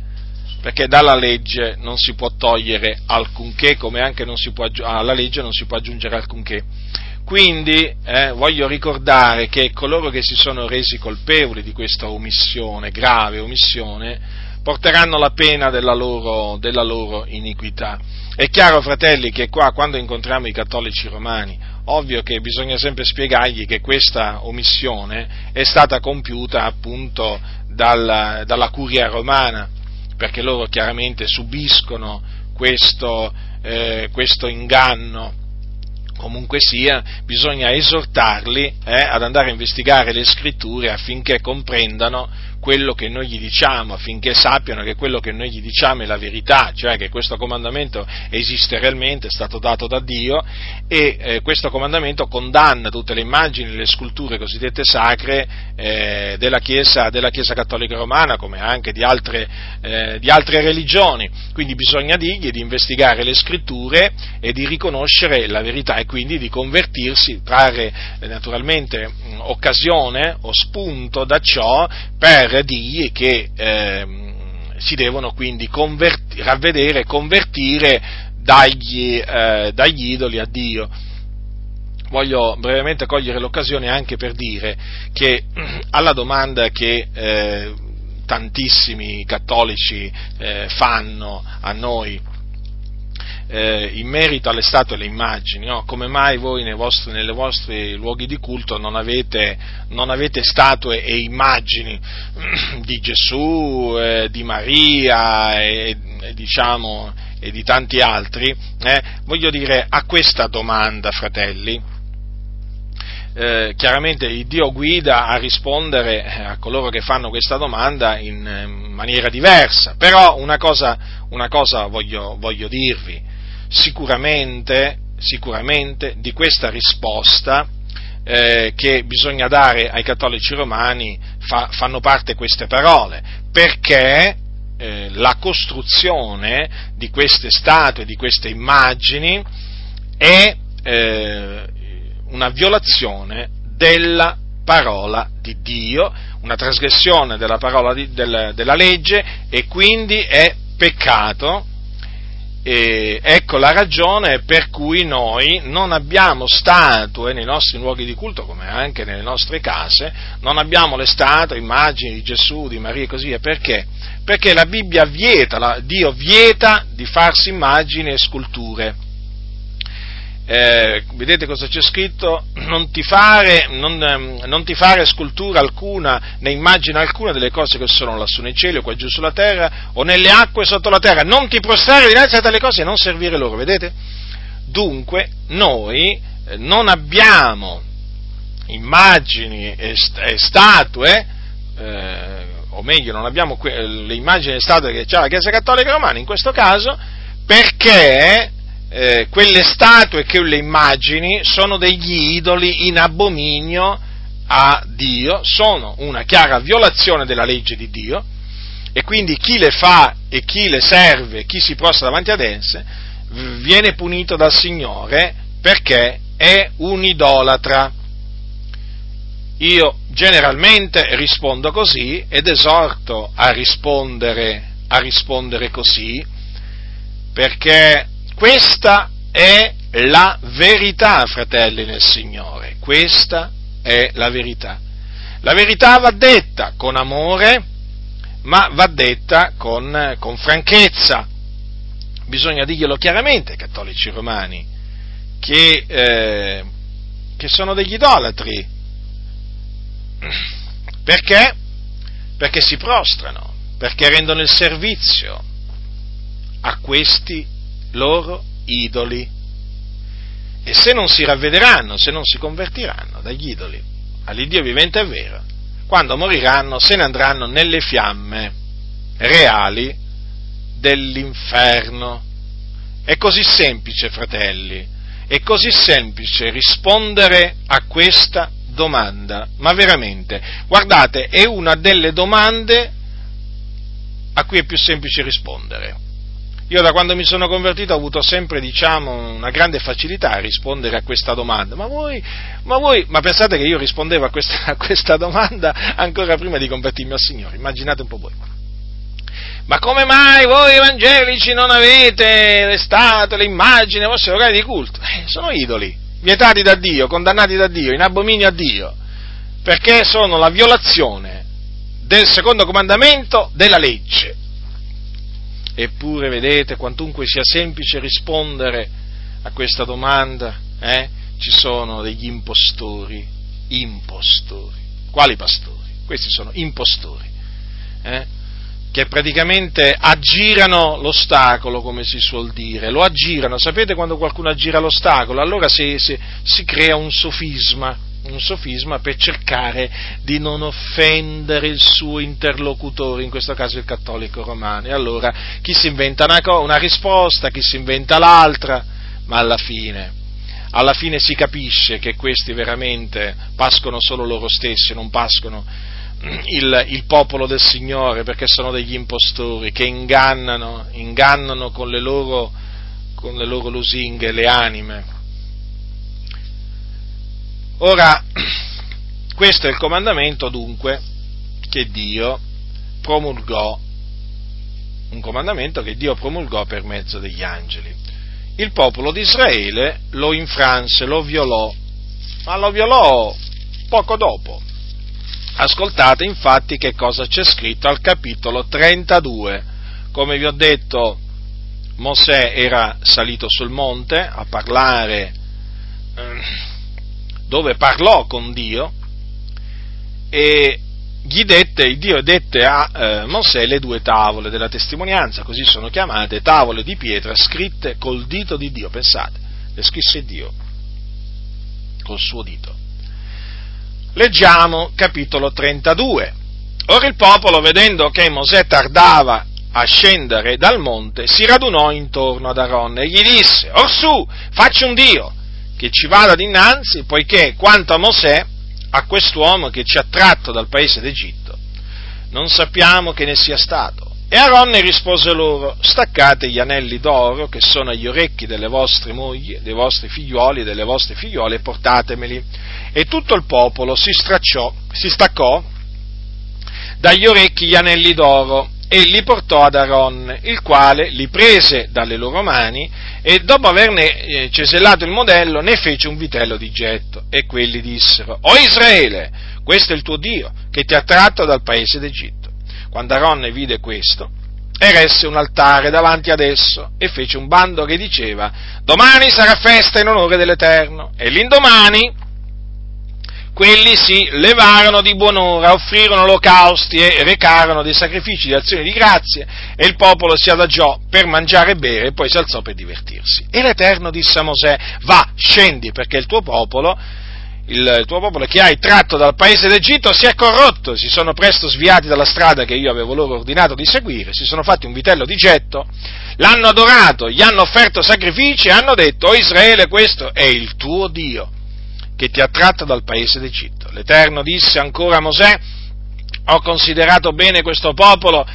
perché dalla legge non si può togliere alcunché, come anche può, alla legge non si può aggiungere alcunché. Quindi eh, voglio ricordare che coloro che si sono resi colpevoli di questa omissione, grave omissione, porteranno la pena della loro, della loro iniquità. È chiaro, fratelli, che qua quando incontriamo i cattolici romani ovvio che bisogna sempre spiegargli che questa omissione è stata compiuta appunto dalla, dalla curia romana, perché loro chiaramente subiscono questo, eh, questo inganno, comunque sia, bisogna esortarli eh, ad andare a investigare le scritture affinché comprendano quello che noi gli diciamo, affinché sappiano che quello che noi gli diciamo è la verità, cioè che questo comandamento esiste realmente, è stato dato da Dio e eh, questo comandamento condanna tutte le immagini, le sculture cosiddette sacre eh, della, Chiesa, della, Chiesa, Cattolica Romana, come anche di altre, eh, di altre religioni. Quindi bisogna dirgli di investigare le scritture e di riconoscere la verità e quindi di convertirsi, trarre eh, naturalmente mh, occasione o spunto da ciò per dirgli che eh, si devono quindi converti, ravvedere convertire dagli, eh, dagli idoli a Dio. Voglio brevemente cogliere l'occasione anche per dire che alla domanda che eh, tantissimi cattolici eh, fanno a noi eh, in merito alle statue e alle immagini, no? come mai voi nei vostri, nei vostri luoghi di culto non avete, non avete, statue e immagini di Gesù, eh, di Maria e, e, diciamo, e, di tanti altri? Eh? Voglio dire, a questa domanda, fratelli, eh, chiaramente il Dio guida a rispondere eh, a coloro che fanno questa domanda in, in maniera diversa, però una cosa, una cosa voglio, voglio dirvi, sicuramente, sicuramente di questa risposta eh, che bisogna dare ai cattolici romani fa, fanno parte queste parole, perché eh, la costruzione di queste statue, di queste immagini è eh, una violazione della parola di Dio, una trasgressione della parola di, del, della legge e quindi è peccato e ecco la ragione per cui noi non abbiamo statue nei nostri luoghi di culto, come anche nelle nostre case, non abbiamo le statue, immagini di Gesù, di Maria e così via. Perché? Perché la Bibbia vieta, la, Dio vieta di farsi immagini e sculture eh, vedete cosa c'è scritto? Non ti, fare, non, ehm, non ti, fare, scultura alcuna, né immagine alcuna delle cose che sono lassù nei cieli o qua giù sulla terra o nelle acque sotto la terra. Non ti prostrare dinanzi a tale cose e non servire loro, vedete? Dunque, noi eh, non abbiamo immagini e, statue, eh, o meglio, non abbiamo que- le immagini e statue che c'ha la Chiesa Cattolica Romana in questo caso, perché eh, quelle statue e quelle immagini sono degli idoli in abominio a Dio, sono una chiara violazione della legge di Dio e quindi chi le fa e chi le serve, chi si prostra davanti ad esse, viene punito dal Signore perché è un idolatra. Io generalmente rispondo così ed esorto a rispondere, a rispondere così perché questa è la verità, fratelli nel Signore, questa è la verità. La verità va detta con amore, ma va detta con, con franchezza. Bisogna dirglielo chiaramente ai cattolici romani, che, eh, che sono degli idolatri. Perché? Perché si prostrano, perché rendono il servizio a questi loro idoli. E se non si ravvederanno, se non si convertiranno dagli idoli all'Iddio vivente e vero, quando moriranno se ne andranno nelle fiamme reali dell'inferno. È così semplice, fratelli, è così semplice rispondere a questa domanda, ma veramente, guardate, è una delle domande a cui è più semplice rispondere. Io da quando mi sono convertito ho avuto sempre, diciamo, una grande facilità a rispondere a questa domanda. Ma voi, ma voi, ma pensate che io rispondevo a questa, a questa domanda ancora prima di convertirmi al Signore? Immaginate un po' voi. Ma come mai voi evangelici non avete le statue, le immagini, i vostri locali di culto? Eh, sono idoli, vietati da Dio, condannati da Dio, in abominio a Dio, perché sono la violazione del secondo comandamento della legge. Eppure, vedete, quantunque sia semplice rispondere a questa domanda, eh, ci sono degli impostori, impostori. Quali pastori? Questi sono impostori. Eh? che praticamente aggirano l'ostacolo, come si suol dire, lo aggirano, sapete quando qualcuno aggira l'ostacolo? Allora si, si, si crea un sofisma, un sofisma per cercare di non offendere il suo interlocutore, in questo caso il cattolico romano. E allora chi si inventa una, una risposta, chi si inventa l'altra, ma alla fine, alla fine si capisce che questi veramente pascono solo loro stessi, non pascono il, il, popolo del Signore perché sono degli impostori che ingannano, ingannano con le loro, con le loro lusinghe le anime. Ora, questo è il comandamento dunque che Dio promulgò, un comandamento che Dio promulgò per mezzo degli angeli. Il popolo di Israele lo infranse, lo violò, ma lo violò poco dopo. Ascoltate infatti che cosa c'è scritto al capitolo 32. Come vi ho detto, Mosè era salito sul monte a parlare eh, dove parlò con Dio e gli dette, Dio dette a eh, Mosè le due tavole della testimonianza, così sono chiamate, tavole di pietra scritte col dito di Dio, pensate, le scrisse Dio col suo dito. Leggiamo capitolo 32. Ora il popolo, vedendo che Mosè tardava a scendere dal monte, si radunò intorno ad Aaron e gli disse, Orsù, facci un Dio che ci vada dinanzi, poiché quanto a Mosè, a quest'uomo che ci ha tratto dal paese d'Egitto, non sappiamo che ne sia stato. E Aaronne rispose loro, staccate gli anelli d'oro che sono agli orecchi delle vostre mogli, dei vostri figlioli e delle vostre figliole e portatemeli. E tutto il popolo si stracciò, si staccò dagli orecchi gli anelli d'oro e li portò ad Aaron, il quale li prese dalle loro mani e dopo averne eh, cesellato il modello ne fece un vitello di getto e quelli dissero, O Israele, questo è il tuo Dio che ti ha tratto dal paese d'Egitto. Quando Aaron vide questo, eresse un altare davanti ad esso e fece un bando che diceva, domani sarà festa in onore dell'Eterno e l'indomani quelli si levarono di buon'ora, offrirono olocausti e recarono dei sacrifici di azioni di grazie e il popolo si adagiò per mangiare e bere e poi si alzò per divertirsi. E l'Eterno disse a Mosè, va, scendi perché il tuo popolo, il tuo popolo che hai tratto dal paese d'Egitto si è corrotto, si sono presto sviati dalla strada che io avevo loro ordinato di seguire, si sono fatti un vitello di getto, l'hanno adorato, gli hanno offerto sacrifici e hanno detto, o Israele questo è il tuo Dio che ti ha tratto dal paese d'Egitto. L'Eterno disse ancora a Mosè, ho considerato bene questo popolo,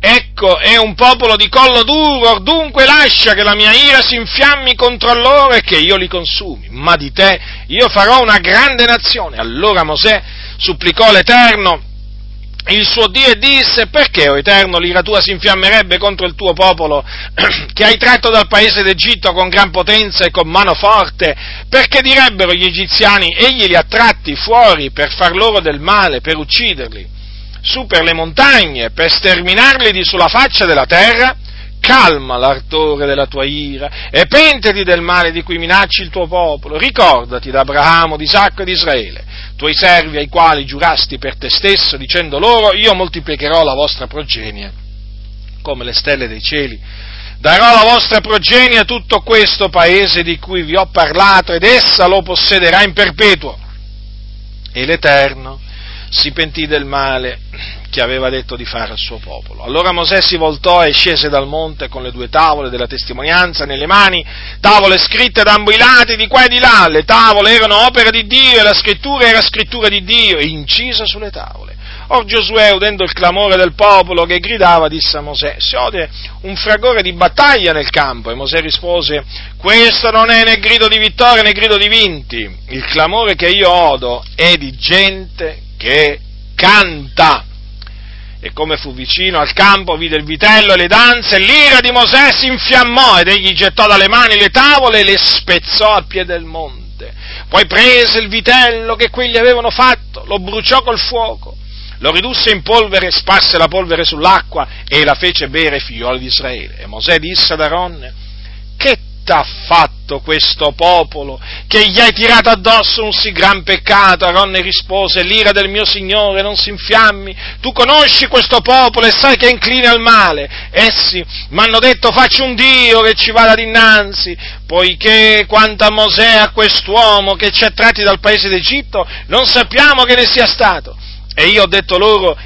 ecco è un popolo di collo duro, dunque lascia che la mia ira si infiammi contro loro e che io li consumi, ma di te io farò una grande nazione. Allora Mosè supplicò l'Eterno il suo Dio e disse, perché, o Eterno, l'ira tua si infiammerebbe contro il tuo popolo, che hai tratto dal paese d'Egitto con gran potenza e con mano forte? Perché direbbero gli egiziani, egli li ha tratti fuori per far loro del male, per ucciderli, su per le montagne, per sterminarli di sulla faccia della terra? Calma l'ardore della tua ira e pentiti del male di cui minacci il tuo popolo. Ricordati d'Abramo, di Isacco e di Israele, tuoi servi ai quali giurasti per te stesso, dicendo loro, io moltiplicherò la vostra progenie come le stelle dei cieli. Darò la vostra progenie tutto questo paese di cui vi ho parlato ed essa lo possederà in perpetuo. E l'Eterno si pentì del male che aveva detto di fare al suo popolo. Allora Mosè si voltò e scese dal monte con le due tavole della testimonianza nelle mani, tavole scritte da ambo i lati di qua e di là, le tavole erano opera di Dio e la scrittura era scrittura di Dio, incisa sulle tavole. Or Giosuè, udendo il clamore del popolo che gridava, disse a Mosè, si ode un fragore di battaglia nel campo. E Mosè rispose, questo non è né grido di vittoria né grido di vinti, il clamore che io odo è di gente che canta e come fu vicino al campo vide il vitello e le danze, l'ira di Mosè si infiammò ed egli gettò dalle mani le tavole e le spezzò a piede del monte. Poi prese il vitello che quelli avevano fatto, lo bruciò col fuoco, lo ridusse in polvere, sparse la polvere sull'acqua e la fece bere ai figlioli di Israele. E Mosè disse ad Aronne, che t'ha fatto questo popolo che gli hai tirato addosso un sì gran peccato? Aronne rispose, l'ira del mio Signore non si infiammi, tu conosci questo popolo e sai che è incline al male. Essi mi hanno detto facci un Dio che ci vada dinanzi, poiché quanto a Mosè, a quest'uomo che ci ha tratti dal paese d'Egitto, non sappiamo che ne sia stato. E io ho detto loro,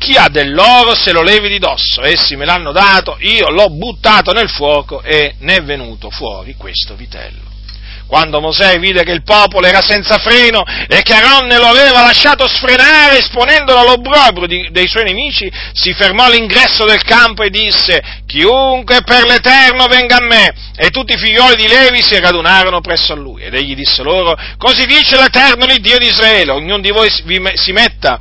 chi ha dell'oro se lo levi di dosso, essi me l'hanno dato, io l'ho buttato nel fuoco e ne è venuto fuori questo vitello. Quando Mosè vide che il popolo era senza freno e che Aronne lo aveva lasciato sfrenare esponendolo all'obbrobrio dei suoi nemici, si fermò all'ingresso del campo e disse, chiunque per l'Eterno venga a me. E tutti i figlioli di Levi si radunarono presso a lui. Ed egli disse loro, così dice l'Eterno, il Dio di Israele, ognuno di voi si metta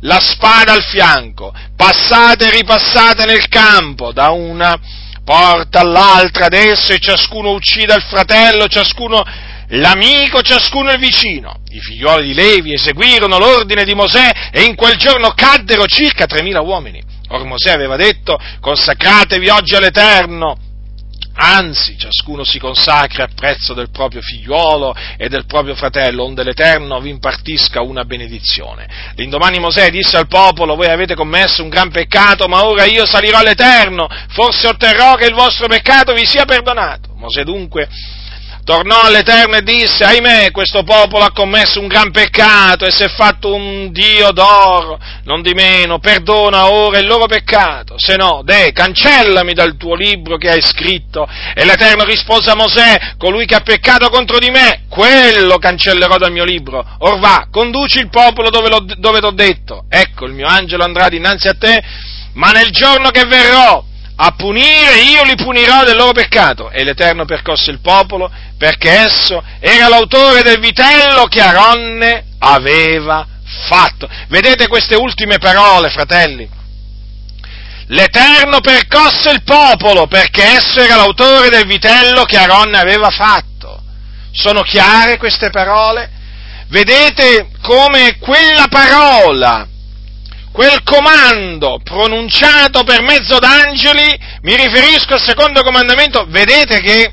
la spada al fianco, passate e ripassate nel campo da una porta all'altra adesso e ciascuno uccida il fratello, ciascuno l'amico, ciascuno il vicino. I figlioli di Levi eseguirono l'ordine di Mosè e in quel giorno caddero circa 3.000 uomini. Or Mosè aveva detto, consacratevi oggi all'Eterno, anzi ciascuno si consacri a prezzo del proprio figliuolo e del proprio fratello, onde l'Eterno vi impartisca una benedizione. L'indomani Mosè disse al popolo, voi avete commesso un gran peccato, ma ora io salirò all'Eterno, forse otterrò che il vostro peccato vi sia perdonato. Mosè dunque tornò all'Eterno e disse, ahimè, questo popolo ha commesso un gran peccato e si è fatto un Dio d'oro, non di meno, perdona ora il loro peccato, se no, deh, cancellami dal tuo libro che hai scritto. E l'Eterno rispose a Mosè, colui che ha peccato contro di me, quello cancellerò dal mio libro. Or va, conduci il popolo dove, dove t'ho detto, ecco, il mio angelo andrà dinanzi a te, ma nel giorno che verrò, a punire, io li punirò del loro peccato. E l'Eterno percosse il popolo perché esso era l'autore del vitello che Aronne aveva fatto. Vedete queste ultime parole, fratelli? L'Eterno percosse il popolo perché esso era l'autore del vitello che Aronne aveva fatto. Sono chiare queste parole? Vedete come quella parola quel comando pronunciato per mezzo d'angeli, mi riferisco al secondo comandamento, vedete che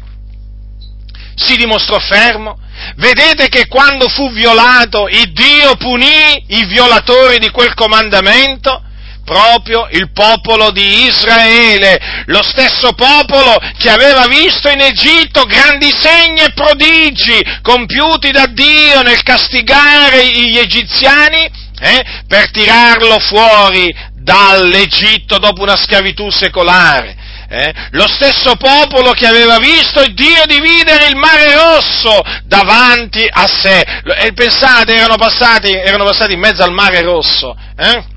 si dimostrò fermo? Vedete che quando fu violato, il Dio punì i violatori di quel comandamento? proprio il popolo di Israele, lo stesso popolo che aveva visto in Egitto grandi segni e prodigi compiuti da Dio nel castigare gli egiziani eh, per tirarlo fuori dall'Egitto dopo una schiavitù secolare. Eh? Lo stesso popolo che aveva visto Dio dividere il mare rosso davanti a sé. E pensate, erano passati, erano passati in mezzo al mare rosso. Eh?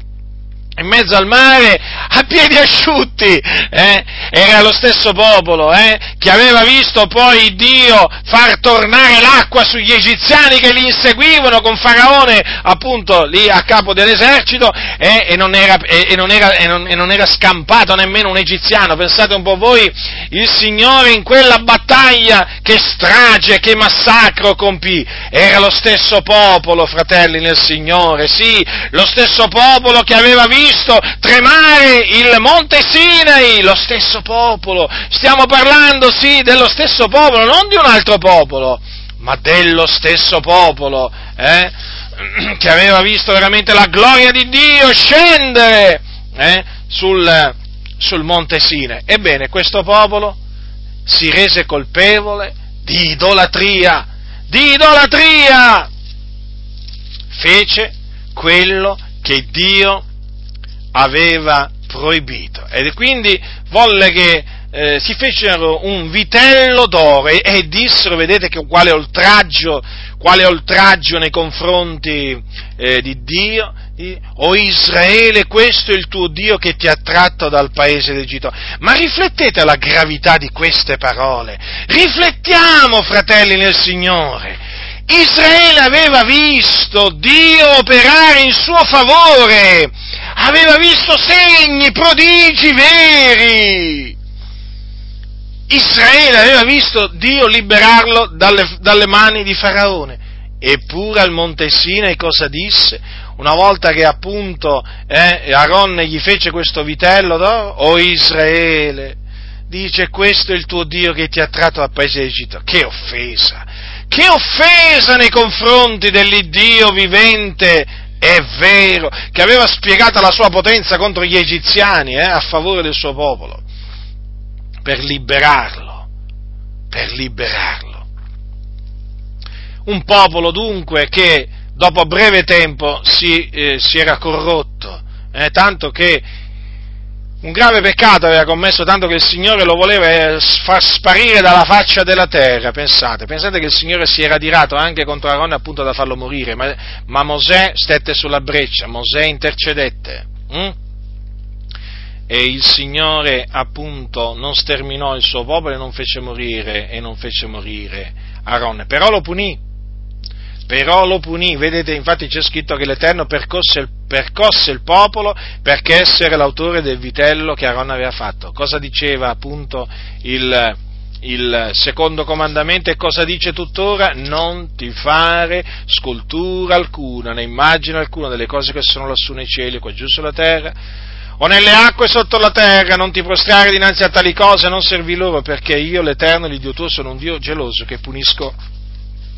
In mezzo al mare a piedi asciutti, eh? era lo stesso popolo eh? che aveva visto poi Dio far tornare l'acqua sugli egiziani che li inseguivano con Faraone appunto lì a capo dell'esercito eh? e, non era, e, non era, e, non, e non era scampato nemmeno un egiziano, pensate un po' voi, il Signore in quella battaglia che strage, che massacro compì, era lo stesso popolo, fratelli nel Signore, sì, lo stesso popolo che aveva visto visto tremare il monte Sinai, lo stesso popolo. Stiamo parlando, sì, dello stesso popolo, non di un altro popolo, ma dello stesso popolo, eh? che aveva visto veramente la gloria di Dio scendere eh? sul, sul monte Sinai. Ebbene, questo popolo si rese colpevole di idolatria, di idolatria! Fece quello che Dio aveva proibito. E quindi volle che eh, si fecero un vitello d'oro e, e dissero, vedete che quale oltraggio, quale oltraggio nei confronti eh, di Dio, o Israele, questo è il tuo Dio che ti ha tratto dal paese d'Egitto. Ma riflettete alla gravità di queste parole. Riflettiamo, fratelli nel Signore. Israele aveva visto Dio operare in suo favore aveva visto segni, prodigi veri. Israele aveva visto Dio liberarlo dalle, dalle mani di Faraone. Eppure al Monte Sinai cosa disse? Una volta che appunto eh, Aaron gli fece questo vitello d'oro, o Israele, dice questo è il tuo Dio che ti ha tratto dal paese d'Egitto. Che offesa! Che offesa nei confronti dell'Iddio vivente è vero, che aveva spiegato la sua potenza contro gli egiziani eh, a favore del suo popolo, per liberarlo, per liberarlo. Un popolo dunque che dopo breve tempo si, eh, si era corrotto, eh, tanto che un grave peccato aveva commesso tanto che il Signore lo voleva eh, far sparire dalla faccia della terra, pensate, pensate che il Signore si era adirato anche contro Aaron appunto da farlo morire, ma, ma Mosè stette sulla breccia, Mosè intercedette. Hm? E il Signore appunto non sterminò il suo popolo e non fece morire, e non fece morire Aaron, però lo punì, però lo punì, vedete infatti c'è scritto che l'Eterno percosse il, percosse il popolo perché essere l'autore del vitello che Aaron aveva fatto. Cosa diceva appunto il, il secondo comandamento e cosa dice tuttora? Non ti fare scultura alcuna, né immagine alcuna delle cose che sono lassù nei cieli, qua giù sulla terra, o nelle acque sotto la terra, non ti prostrare dinanzi a tali cose, non servi loro, perché io, l'Eterno, l'Iddio tuo, sono un Dio geloso che punisco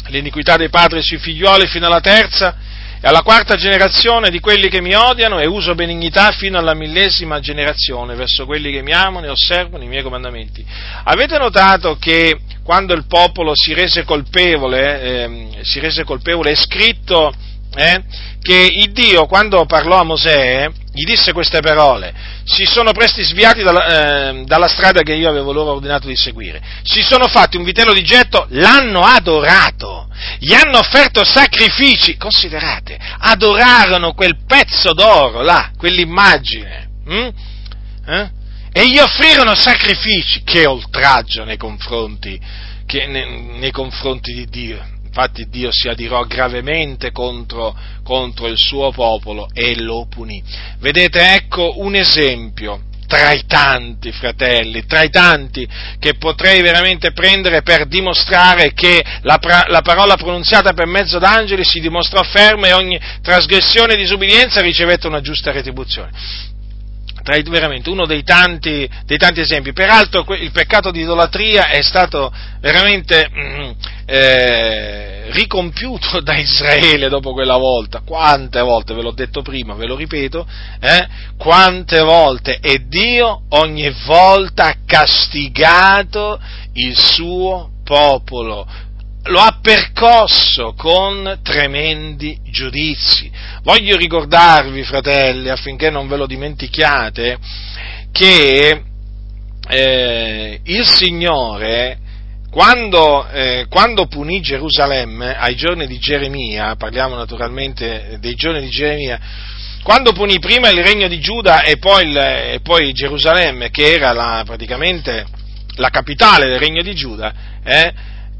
l'iniquità dei padri sui figlioli fino alla terza e alla quarta generazione di quelli che mi odiano e uso benignità fino alla millesima generazione verso quelli che mi amano e osservano i miei comandamenti. Avete notato che quando il popolo si rese colpevole, eh, si rese colpevole è scritto eh, che il Dio quando parlò a Mosè gli disse queste parole, si sono presti sviati dalla, eh, dalla, strada che io avevo loro ordinato di seguire, si sono fatti un vitello di getto, l'hanno adorato, gli hanno offerto sacrifici, considerate, adorarono quel pezzo d'oro là, quell'immagine, hm? eh? e gli offrirono sacrifici, che oltraggio nei confronti, che, nei, nei confronti di Dio. Infatti Dio si adirò gravemente contro, contro il suo popolo e lo punì. Vedete, ecco un esempio tra i tanti fratelli, tra i tanti che potrei veramente prendere per dimostrare che la, la, parola pronunziata per mezzo d'angeli si dimostrò ferma e ogni trasgressione e disubbidienza ricevette una giusta retribuzione tra i, veramente uno dei tanti, dei tanti, esempi. Peraltro il peccato di idolatria è stato veramente mm, eh, ricompiuto da Israele dopo quella volta. Quante volte, ve l'ho detto prima, ve lo ripeto, eh? quante volte e Dio ogni volta ha castigato il suo popolo lo ha percosso con tremendi giudizi. Voglio ricordarvi, fratelli, affinché non ve lo dimentichiate, che eh, il Signore, quando, eh, quando, punì Gerusalemme ai giorni di Geremia, parliamo naturalmente dei giorni di Geremia, quando punì prima il regno di Giuda e poi, il, e poi Gerusalemme, che era la, praticamente la capitale del regno di Giuda, eh,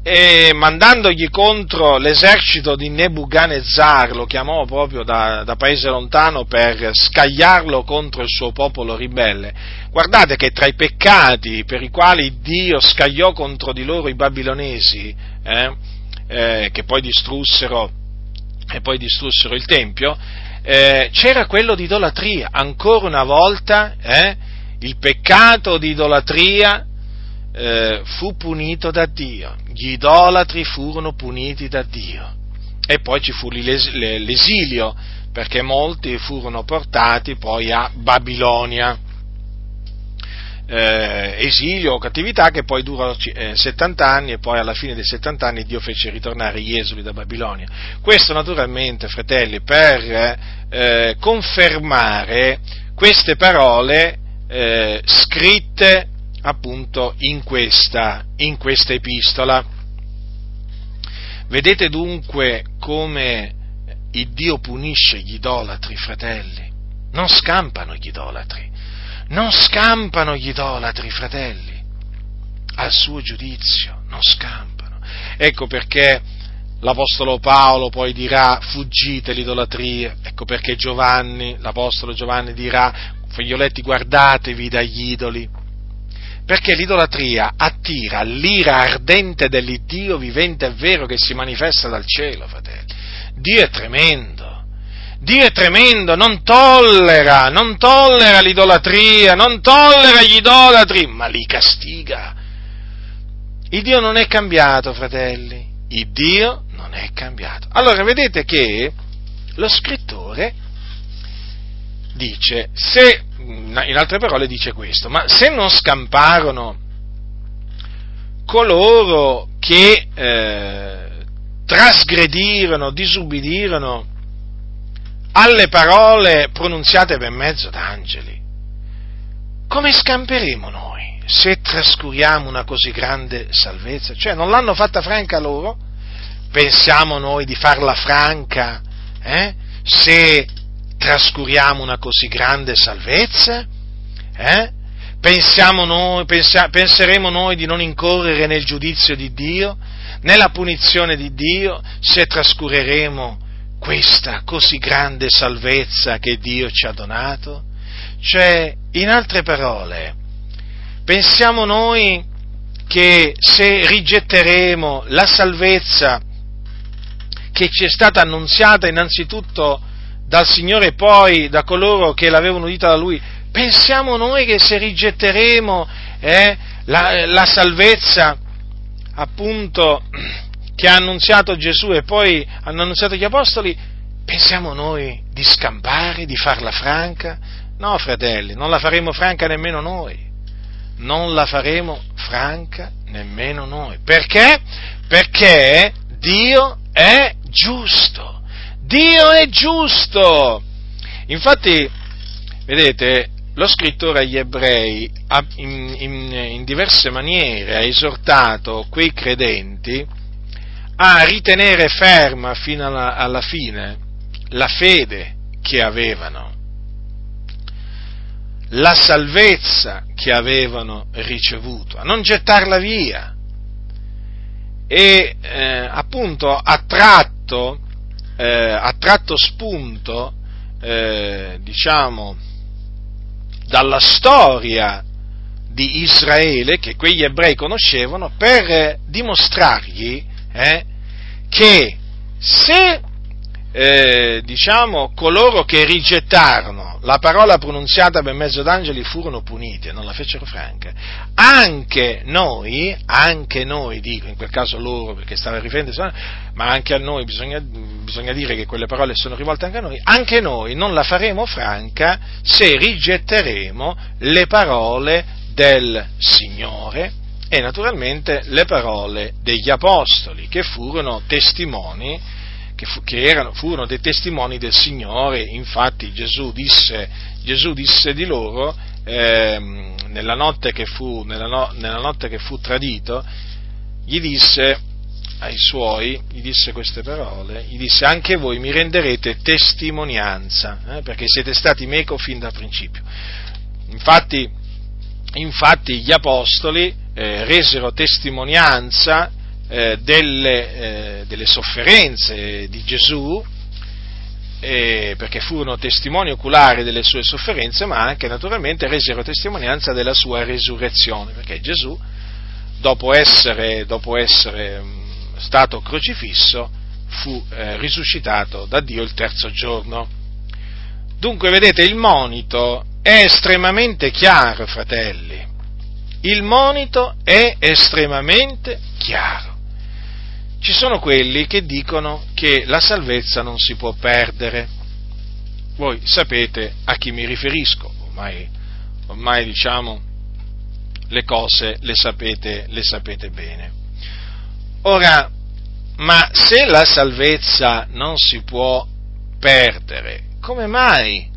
e mandandogli contro l'esercito di Nebuchadnezzar, lo chiamò proprio da, da, paese lontano per scagliarlo contro il suo popolo ribelle. Guardate che tra i peccati per i quali Dio scagliò contro di loro i babilonesi, eh, eh, che poi distrussero, poi distrussero il Tempio, eh, c'era quello di idolatria. Ancora una volta eh, il peccato di idolatria eh, fu punito da Dio, gli idolatri furono puniti da Dio e poi ci fu l'esilio perché molti furono portati poi a Babilonia. Eh, esilio o cattività che poi durò eh, 70 anni e poi alla fine dei 70 anni Dio fece ritornare gli esuli da Babilonia. Questo naturalmente, fratelli, per eh, confermare queste parole eh, scritte appunto in questa, in questa epistola. Vedete dunque come il Dio punisce gli idolatri, fratelli. Non scampano gli idolatri, non scampano gli idolatri, fratelli, al suo giudizio, non scampano. Ecco perché l'Apostolo Paolo poi dirà fuggite l'idolatria, ecco perché Giovanni, l'Apostolo Giovanni dirà figlioletti guardatevi dagli idoli, perché l'idolatria attira l'ira ardente dell'Iddio vivente e vero che si manifesta dal cielo, fratelli. Dio è tremendo. Dio è tremendo, non tollera, non tollera l'idolatria, non tollera gli idolatri, ma li castiga. Il Dio non è cambiato, fratelli. Il Dio non è cambiato. Allora vedete che lo scrittore dice, se, in altre parole dice questo, ma se non scamparono coloro che eh, trasgredirono, disubbidirono alle parole pronunziate per mezzo d'angeli, come scamperemo noi se trascuriamo una così grande salvezza? Cioè non l'hanno fatta franca loro? Pensiamo noi di farla franca eh? se trascuriamo una così grande salvezza? Eh? Noi, pensa, penseremo noi di non incorrere nel giudizio di Dio, nella punizione di Dio, se trascureremo questa così grande salvezza che Dio ci ha donato? Cioè, in altre parole, pensiamo noi che se rigetteremo la salvezza che ci è stata annunziata innanzitutto dal Signore poi da coloro che l'avevano udita da Lui, Pensiamo noi che se rigetteremo eh, la, la salvezza appunto che ha annunziato Gesù e poi hanno annunziato gli apostoli, pensiamo noi di scampare, di farla franca? No, fratelli, non la faremo franca nemmeno noi. Non la faremo franca nemmeno noi. Perché? Perché Dio è giusto. Dio è giusto. Infatti, vedete, lo scrittore agli ebrei in, in, in, diverse maniere ha esortato quei credenti a ritenere ferma fino alla, alla fine la fede che avevano, la salvezza che avevano ricevuto, a non gettarla via. E eh, appunto ha tratto, eh, ha tratto spunto, eh, diciamo, dalla storia di Israele che quegli ebrei conoscevano per dimostrargli eh, che se eh, diciamo coloro che rigettarono la parola pronunziata per mezzo d'angeli furono puniti e non la fecero franca, anche noi, anche noi, dico in quel caso loro perché stava riferendosi, ma anche a noi bisogna, bisogna dire che quelle parole sono rivolte anche a noi, anche noi non la faremo franca se rigetteremo le parole del Signore e naturalmente le parole degli Apostoli che furono testimoni che, fu, che erano, furono dei testimoni del Signore, infatti Gesù disse, Gesù disse di loro, eh, nella, notte fu, nella, no, nella notte che fu tradito, gli disse ai suoi, gli disse queste parole, gli disse anche voi mi renderete testimonianza, eh, perché siete stati meco fin dal principio. Infatti, infatti gli apostoli eh, resero testimonianza eh, delle, eh, delle, sofferenze di Gesù, eh, perché furono testimoni oculari delle sue sofferenze, ma anche naturalmente resero testimonianza della sua resurrezione, perché Gesù, dopo essere, dopo essere mm, stato crocifisso, fu eh, risuscitato da Dio il terzo giorno. Dunque, vedete, il monito è estremamente chiaro, fratelli. Il monito è estremamente chiaro. Ci sono quelli che dicono che la salvezza non si può perdere. Voi sapete a chi mi riferisco, ormai, ormai diciamo le cose le sapete, le sapete bene. Ora, ma se la salvezza non si può perdere, come mai?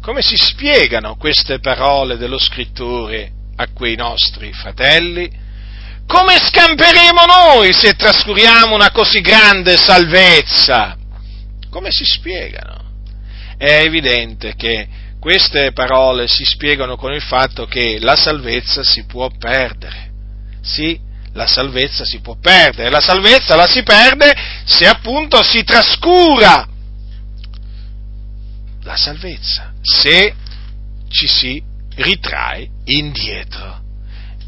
Come si spiegano queste parole dello scrittore a quei nostri fratelli? Come scamperemo noi se trascuriamo una così grande salvezza? Come si spiegano? È evidente che queste parole si spiegano con il fatto che la salvezza si può perdere. Sì, la salvezza si può perdere. La salvezza la si perde se appunto si trascura la salvezza, se ci si ritrae indietro.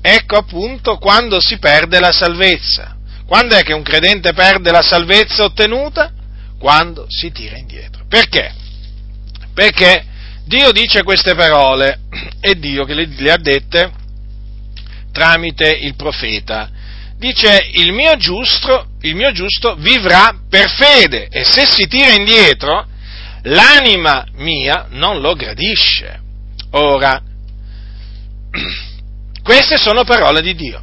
Ecco appunto quando si perde la salvezza. Quando è che un credente perde la salvezza ottenuta? quando si tira indietro. Perché? Perché Dio dice queste parole, è Dio che le, le ha dette tramite il profeta. Dice il mio, giusto, il mio giusto vivrà per fede e se si tira indietro l'anima mia non lo gradisce. Ora, queste sono parole di Dio.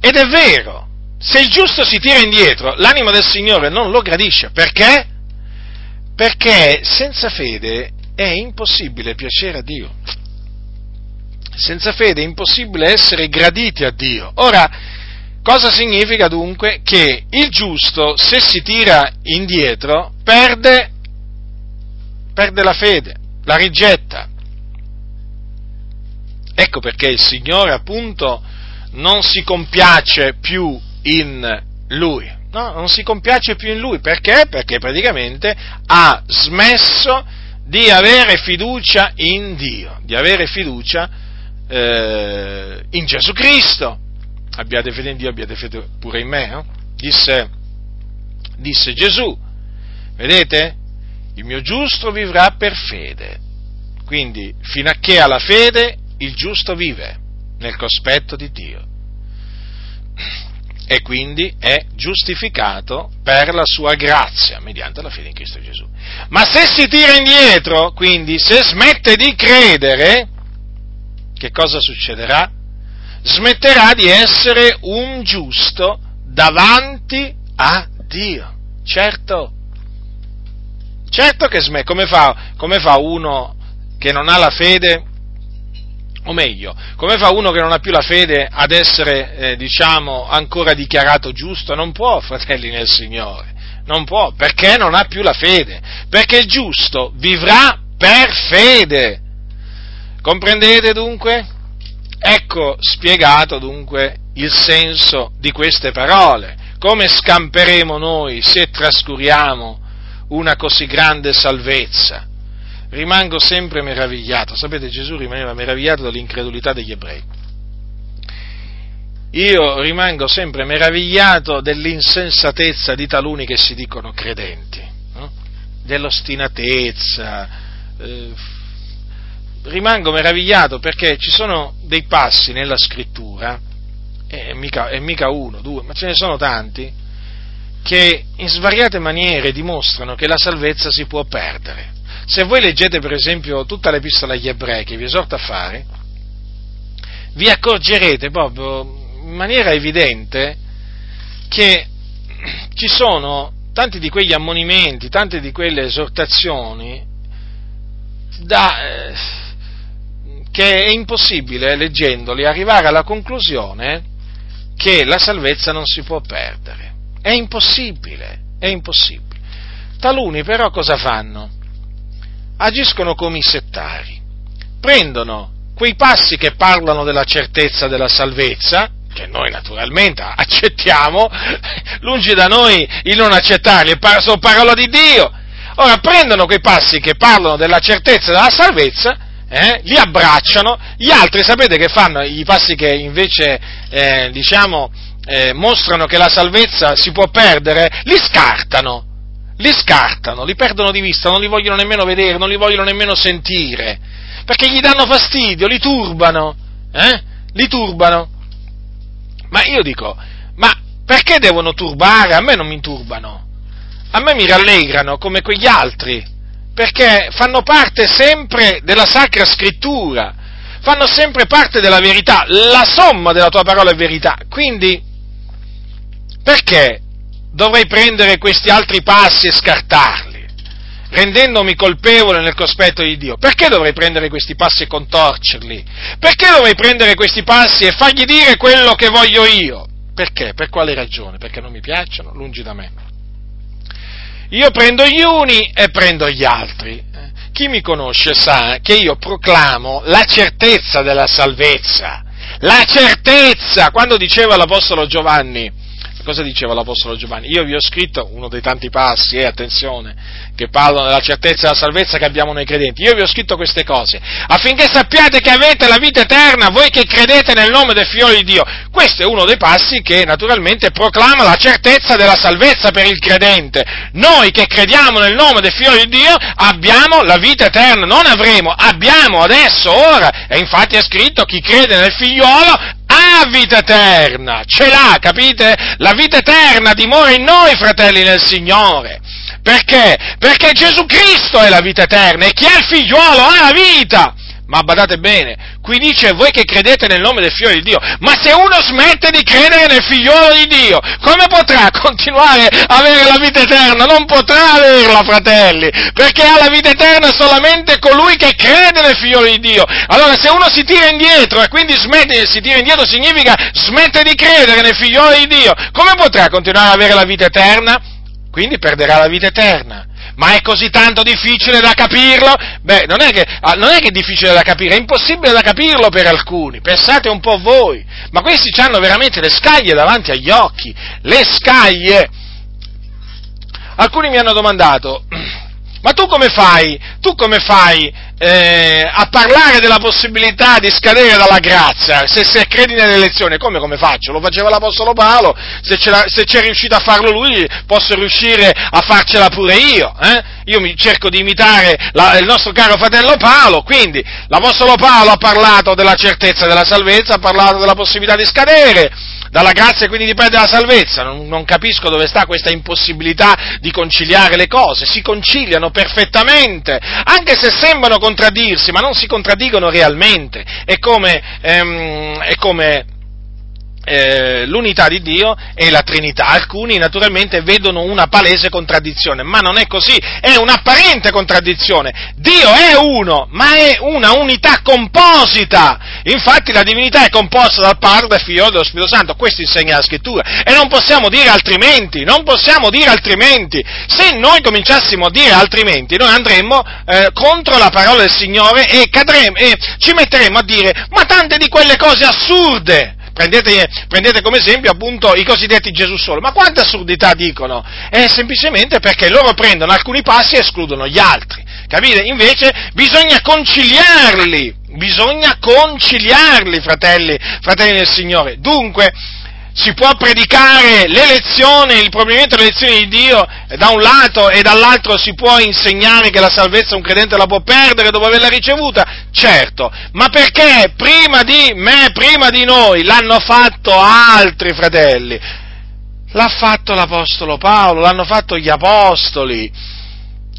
Ed è vero, se il giusto si tira indietro, l'anima del Signore non lo gradisce. Perché? Perché senza fede è impossibile piacere a Dio. Senza fede è impossibile essere graditi a Dio. Ora, cosa significa dunque? Che il giusto, se si tira indietro, perde, perde la fede, la rigetta. Ecco perché il Signore appunto non si compiace più in Lui, no? non si compiace più in Lui, perché? Perché praticamente ha smesso di avere fiducia in Dio, di avere fiducia eh, in Gesù Cristo. Abbiate fede in Dio, abbiate fede pure in me, no? disse, disse Gesù. Vedete? Il mio giusto vivrà per fede. Quindi, fino a che ha la fede, il giusto vive nel cospetto di Dio. E quindi è giustificato per la sua grazia, mediante la fede in Cristo Gesù. Ma se si tira indietro, quindi se smette di credere, che cosa succederà? Smetterà di essere un giusto davanti a Dio. Certo, certo che smette. Come fa, come fa uno che non ha la fede? O meglio, come fa uno che non ha più la fede ad essere, eh, diciamo, ancora dichiarato giusto? Non può, fratelli nel Signore, non può, perché non ha più la fede, perché il giusto vivrà per fede. Comprendete dunque? Ecco spiegato dunque il senso di queste parole. Come scamperemo noi se trascuriamo una così grande salvezza? Rimango sempre meravigliato. Sapete, Gesù rimaneva meravigliato dall'incredulità degli ebrei. Io rimango sempre meravigliato dell'insensatezza di taluni che si dicono credenti, no? dell'ostinatezza, eh, rimango meravigliato perché ci sono dei passi nella scrittura, e mica, e mica uno, due, ma ce ne sono tanti, che in svariate maniere dimostrano che la salvezza si può perdere. Se voi leggete per esempio tutta l'epistola agli ebrei che vi esorto a fare, vi accorgerete proprio in maniera evidente che ci sono tanti di quegli ammonimenti, tante di quelle esortazioni da, eh, che è impossibile, leggendoli, arrivare alla conclusione che la salvezza non si può perdere. È impossibile, è impossibile. Taluni però cosa fanno? Agiscono come i settari. Prendono quei passi che parlano della certezza della salvezza, che noi naturalmente accettiamo, lungi da noi il non accettarli, sono parola di Dio. Ora prendono quei passi che parlano della certezza della salvezza eh, li abbracciano, gli altri sapete che fanno? I passi che invece eh, diciamo, eh, mostrano che la salvezza si può perdere, li scartano, li scartano, li perdono di vista, non li vogliono nemmeno vedere, non li vogliono nemmeno sentire, perché gli danno fastidio, li turbano, eh? li turbano. Ma io dico, ma perché devono turbare? A me non mi turbano, a me mi rallegrano come quegli altri perché fanno parte sempre della Sacra Scrittura, fanno sempre parte della verità, la somma della tua parola è verità. Quindi, perché dovrei prendere questi altri passi e scartarli, rendendomi colpevole nel cospetto di Dio? Perché dovrei prendere questi passi e contorcerli? Perché dovrei prendere questi passi e fargli dire quello che voglio io? Perché? Per quale ragione? Perché non mi piacciono? Lungi da me. Io prendo gli uni e prendo gli altri. Chi mi conosce sa che io proclamo la certezza della salvezza. La certezza, quando diceva l'Apostolo Giovanni, Cosa diceva l'Apostolo Giovanni? Io vi ho scritto uno dei tanti passi, eh, attenzione, che parlano della certezza della salvezza che abbiamo noi credenti. Io vi ho scritto queste cose affinché sappiate che avete la vita eterna, voi che credete nel nome del Figlio di Dio. Questo è uno dei passi che naturalmente proclama la certezza della salvezza per il credente. Noi che crediamo nel nome del Figlio di Dio abbiamo la vita eterna, non avremo, abbiamo adesso, ora. E infatti è scritto chi crede nel figliolo ha vita eterna, ce l'ha, capite? La vita eterna dimora in noi, fratelli nel Signore. Perché? Perché Gesù Cristo è la vita eterna e chi ha il figliuolo ha la vita. Ma badate bene, qui dice voi che credete nel nome del figlio di Dio, ma se uno smette di credere nel figliolo di Dio, come potrà continuare a avere la vita eterna? Non potrà averla, fratelli, perché ha la vita eterna solamente colui che crede nel figliolo di Dio. Allora se uno si tira indietro e quindi smette, si tira indietro significa smette di credere nel figliolo di Dio, come potrà continuare ad avere la vita eterna? Quindi perderà la vita eterna. Ma è così tanto difficile da capirlo? Beh, non è, che, ah, non è che è difficile da capire, è impossibile da capirlo per alcuni. Pensate un po' voi. Ma questi hanno veramente le scaglie davanti agli occhi. Le scaglie. Alcuni mi hanno domandato, ma tu come fai? Tu come fai eh, a parlare della possibilità di scadere dalla grazia, se, se credi nell'elezione, come, come faccio? Lo faceva l'Apostolo Paolo, se, se c'è riuscito a farlo lui, posso riuscire a farcela pure io. Eh? Io mi cerco di imitare la, il nostro caro fratello Paolo, quindi l'Apostolo Paolo ha parlato della certezza della salvezza, ha parlato della possibilità di scadere, dalla grazia e quindi di perdere la salvezza. Non, non, capisco dove sta questa impossibilità di conciliare le cose. Si conciliano perfettamente, anche se sembrano contraddirsi, ma non si contraddicono realmente. È come, ehm, è come eh, l'unità di Dio e la Trinità. Alcuni naturalmente vedono una palese contraddizione, ma non è così, è un'apparente contraddizione. Dio è uno, ma è una unità composita. Infatti la divinità è composta dal Padre, dal Figlio e dallo Spirito Santo, questo insegna la Scrittura e non possiamo dire altrimenti, non possiamo dire altrimenti. Se noi cominciassimo a dire altrimenti, noi andremmo eh, contro la parola del Signore e, cadremo, e ci metteremo a dire ma tante di quelle cose assurde prendete, prendete, come esempio appunto i cosiddetti Gesù solo, ma quante assurdità dicono? È semplicemente perché loro prendono alcuni passi e escludono gli altri, capite? Invece bisogna conciliarli, bisogna conciliarli, fratelli, fratelli del Signore. Dunque, si può predicare l'elezione, il provvedimento dell'elezione di Dio da un lato e dall'altro si può insegnare che la salvezza un credente la può perdere dopo averla ricevuta? Certo, ma perché prima di me, prima di noi, l'hanno fatto altri fratelli? L'ha fatto l'Apostolo Paolo, l'hanno fatto gli Apostoli,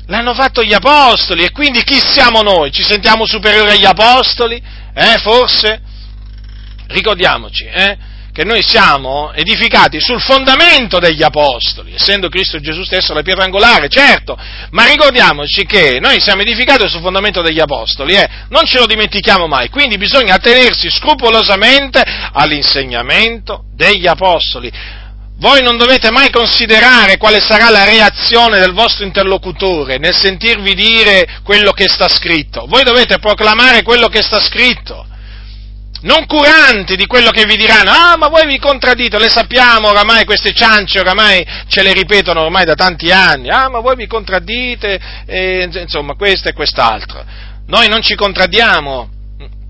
l'hanno fatto gli Apostoli e quindi chi siamo noi? Ci sentiamo superiori agli Apostoli? Eh, forse? Ricordiamoci, eh? Che noi siamo edificati sul fondamento degli apostoli, essendo Cristo Gesù stesso la pietra angolare, certo, ma ricordiamoci che noi siamo edificati sul fondamento degli apostoli, eh? non ce lo dimentichiamo mai, quindi bisogna attenersi scrupolosamente all'insegnamento degli apostoli. Voi non dovete mai considerare quale sarà la reazione del vostro interlocutore nel sentirvi dire quello che sta scritto, voi dovete proclamare quello che sta scritto non curanti di quello che vi diranno, ah ma voi vi contraddite, le sappiamo oramai queste ciance, oramai ce le ripetono ormai da tanti anni, ah ma voi vi contraddite, e, insomma questo e quest'altro. Noi non ci contraddiamo,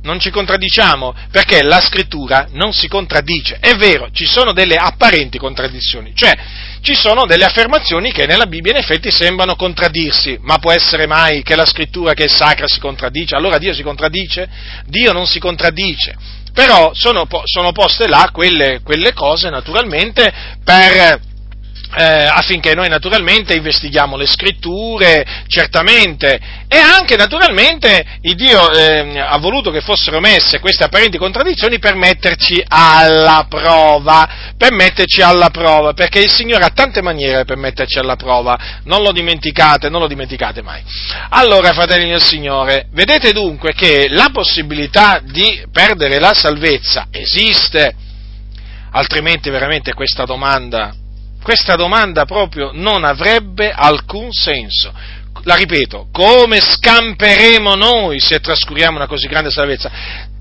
non ci contraddiciamo perché la scrittura non si contraddice. È vero, ci sono delle apparenti contraddizioni, cioè ci sono delle affermazioni che nella Bibbia in effetti sembrano contraddirsi, ma può essere mai che la scrittura che è sacra si contraddice? Allora Dio si contraddice? Dio non si contraddice. Però sono, sono poste là quelle, quelle cose naturalmente per eh, affinché noi naturalmente investighiamo le scritture, certamente, e anche naturalmente il Dio eh, ha voluto che fossero messe queste apparenti contraddizioni per metterci alla prova, per metterci alla prova, perché il Signore ha tante maniere per metterci alla prova, non lo dimenticate, non lo dimenticate mai. Allora, fratelli del Signore, vedete dunque che la possibilità di perdere la salvezza esiste, altrimenti veramente questa domanda questa domanda proprio non avrebbe alcun senso. La ripeto, come scamperemo noi se trascuriamo una così grande salvezza?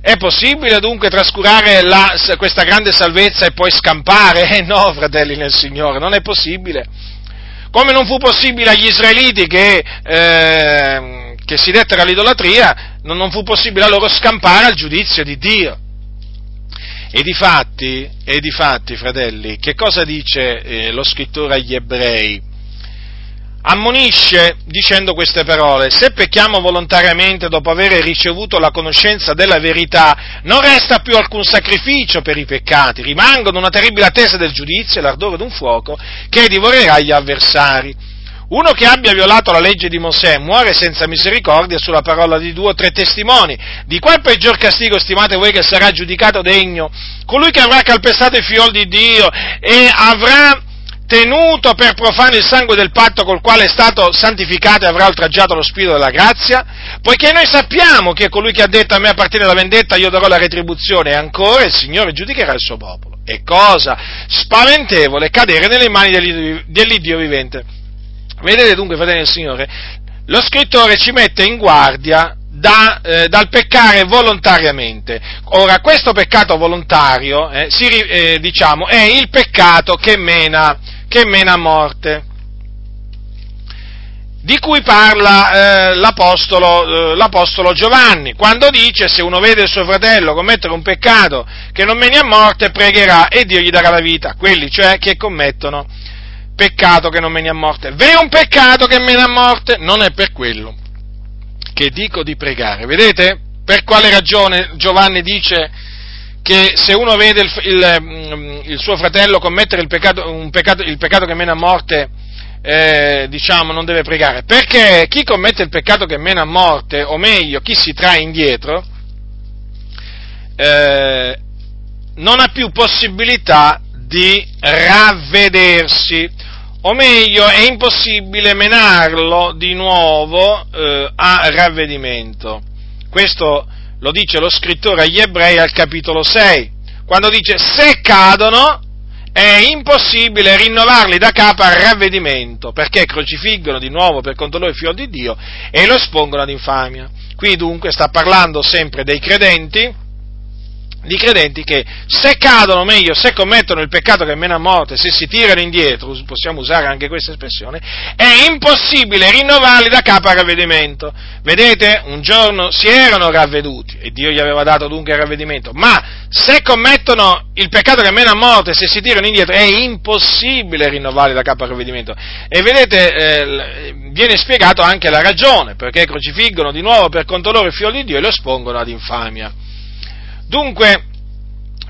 È possibile dunque trascurare la, questa grande salvezza e poi scampare? Eh no, fratelli nel Signore, non è possibile. Come non fu possibile agli israeliti che, eh, che si dettero all'idolatria, non, non fu possibile a loro scampare al giudizio di Dio. E di fatti, e di fatti fratelli, che cosa dice eh, lo scrittore agli ebrei? ammonisce dicendo queste parole, se pecchiamo volontariamente dopo aver ricevuto la conoscenza della verità, non resta più alcun sacrificio per i peccati, rimangono una terribile attesa del giudizio e l'ardore d'un fuoco che divorerà gli avversari. Uno che abbia violato la legge di Mosè muore senza misericordia sulla parola di due o tre testimoni. Di qual peggior castigo stimate voi che sarà giudicato degno? Colui che avrà calpestato i fiol di Dio e avrà tenuto per profano il sangue del patto col quale è stato santificato e avrà oltraggiato lo spirito della grazia? Poiché noi sappiamo che colui che ha detto a me appartiene la vendetta, io darò la retribuzione e ancora il Signore giudicherà il suo popolo. E cosa spaventevole cadere nelle mani dell'Iddio vivente. Vedete dunque, fratelli del Signore, lo scrittore ci mette in guardia da, eh, dal peccare volontariamente. Ora, questo peccato volontario, eh, si, eh, diciamo, è il peccato che mena, che mena a morte, di cui parla eh, l'apostolo, eh, l'apostolo, Giovanni, quando dice se uno vede il suo fratello commettere un peccato che non meni a morte, pregherà e Dio gli darà la vita, quelli cioè che commettono peccato che non meni a morte. V'è un peccato che mena a morte? Non è per quello che dico di pregare. Vedete? Per quale ragione Giovanni dice che se uno vede il, il, mm, il suo fratello commettere il peccato, peccato, il peccato che mena a morte, eh, diciamo, non deve pregare? Perché chi commette il peccato che mena a morte, o meglio, chi si trae indietro, eh, non ha più possibilità di ravvedersi o meglio è impossibile menarlo di nuovo eh, a ravvedimento. Questo lo dice lo scrittore agli ebrei al capitolo 6, quando dice se cadono è impossibile rinnovarli da capo a ravvedimento, perché crocifiggono di nuovo per conto loro il figlio di Dio e lo espongono ad infamia. Qui dunque sta parlando sempre dei credenti, di credenti che se cadono, meglio, se commettono il peccato che mena a morte, se si tirano indietro, possiamo usare anche questa espressione, è impossibile rinnovarli da capo a ravvedimento. Vedete, un giorno si erano ravveduti e Dio gli aveva dato dunque il ravvedimento, ma se commettono il peccato che mena a morte, se si tirano indietro, è impossibile rinnovarli da capo a ravvedimento. E vedete, eh, viene spiegato anche la ragione, perché crocifiggono di nuovo per conto loro il figlio di Dio e lo espongono ad infamia. Dunque,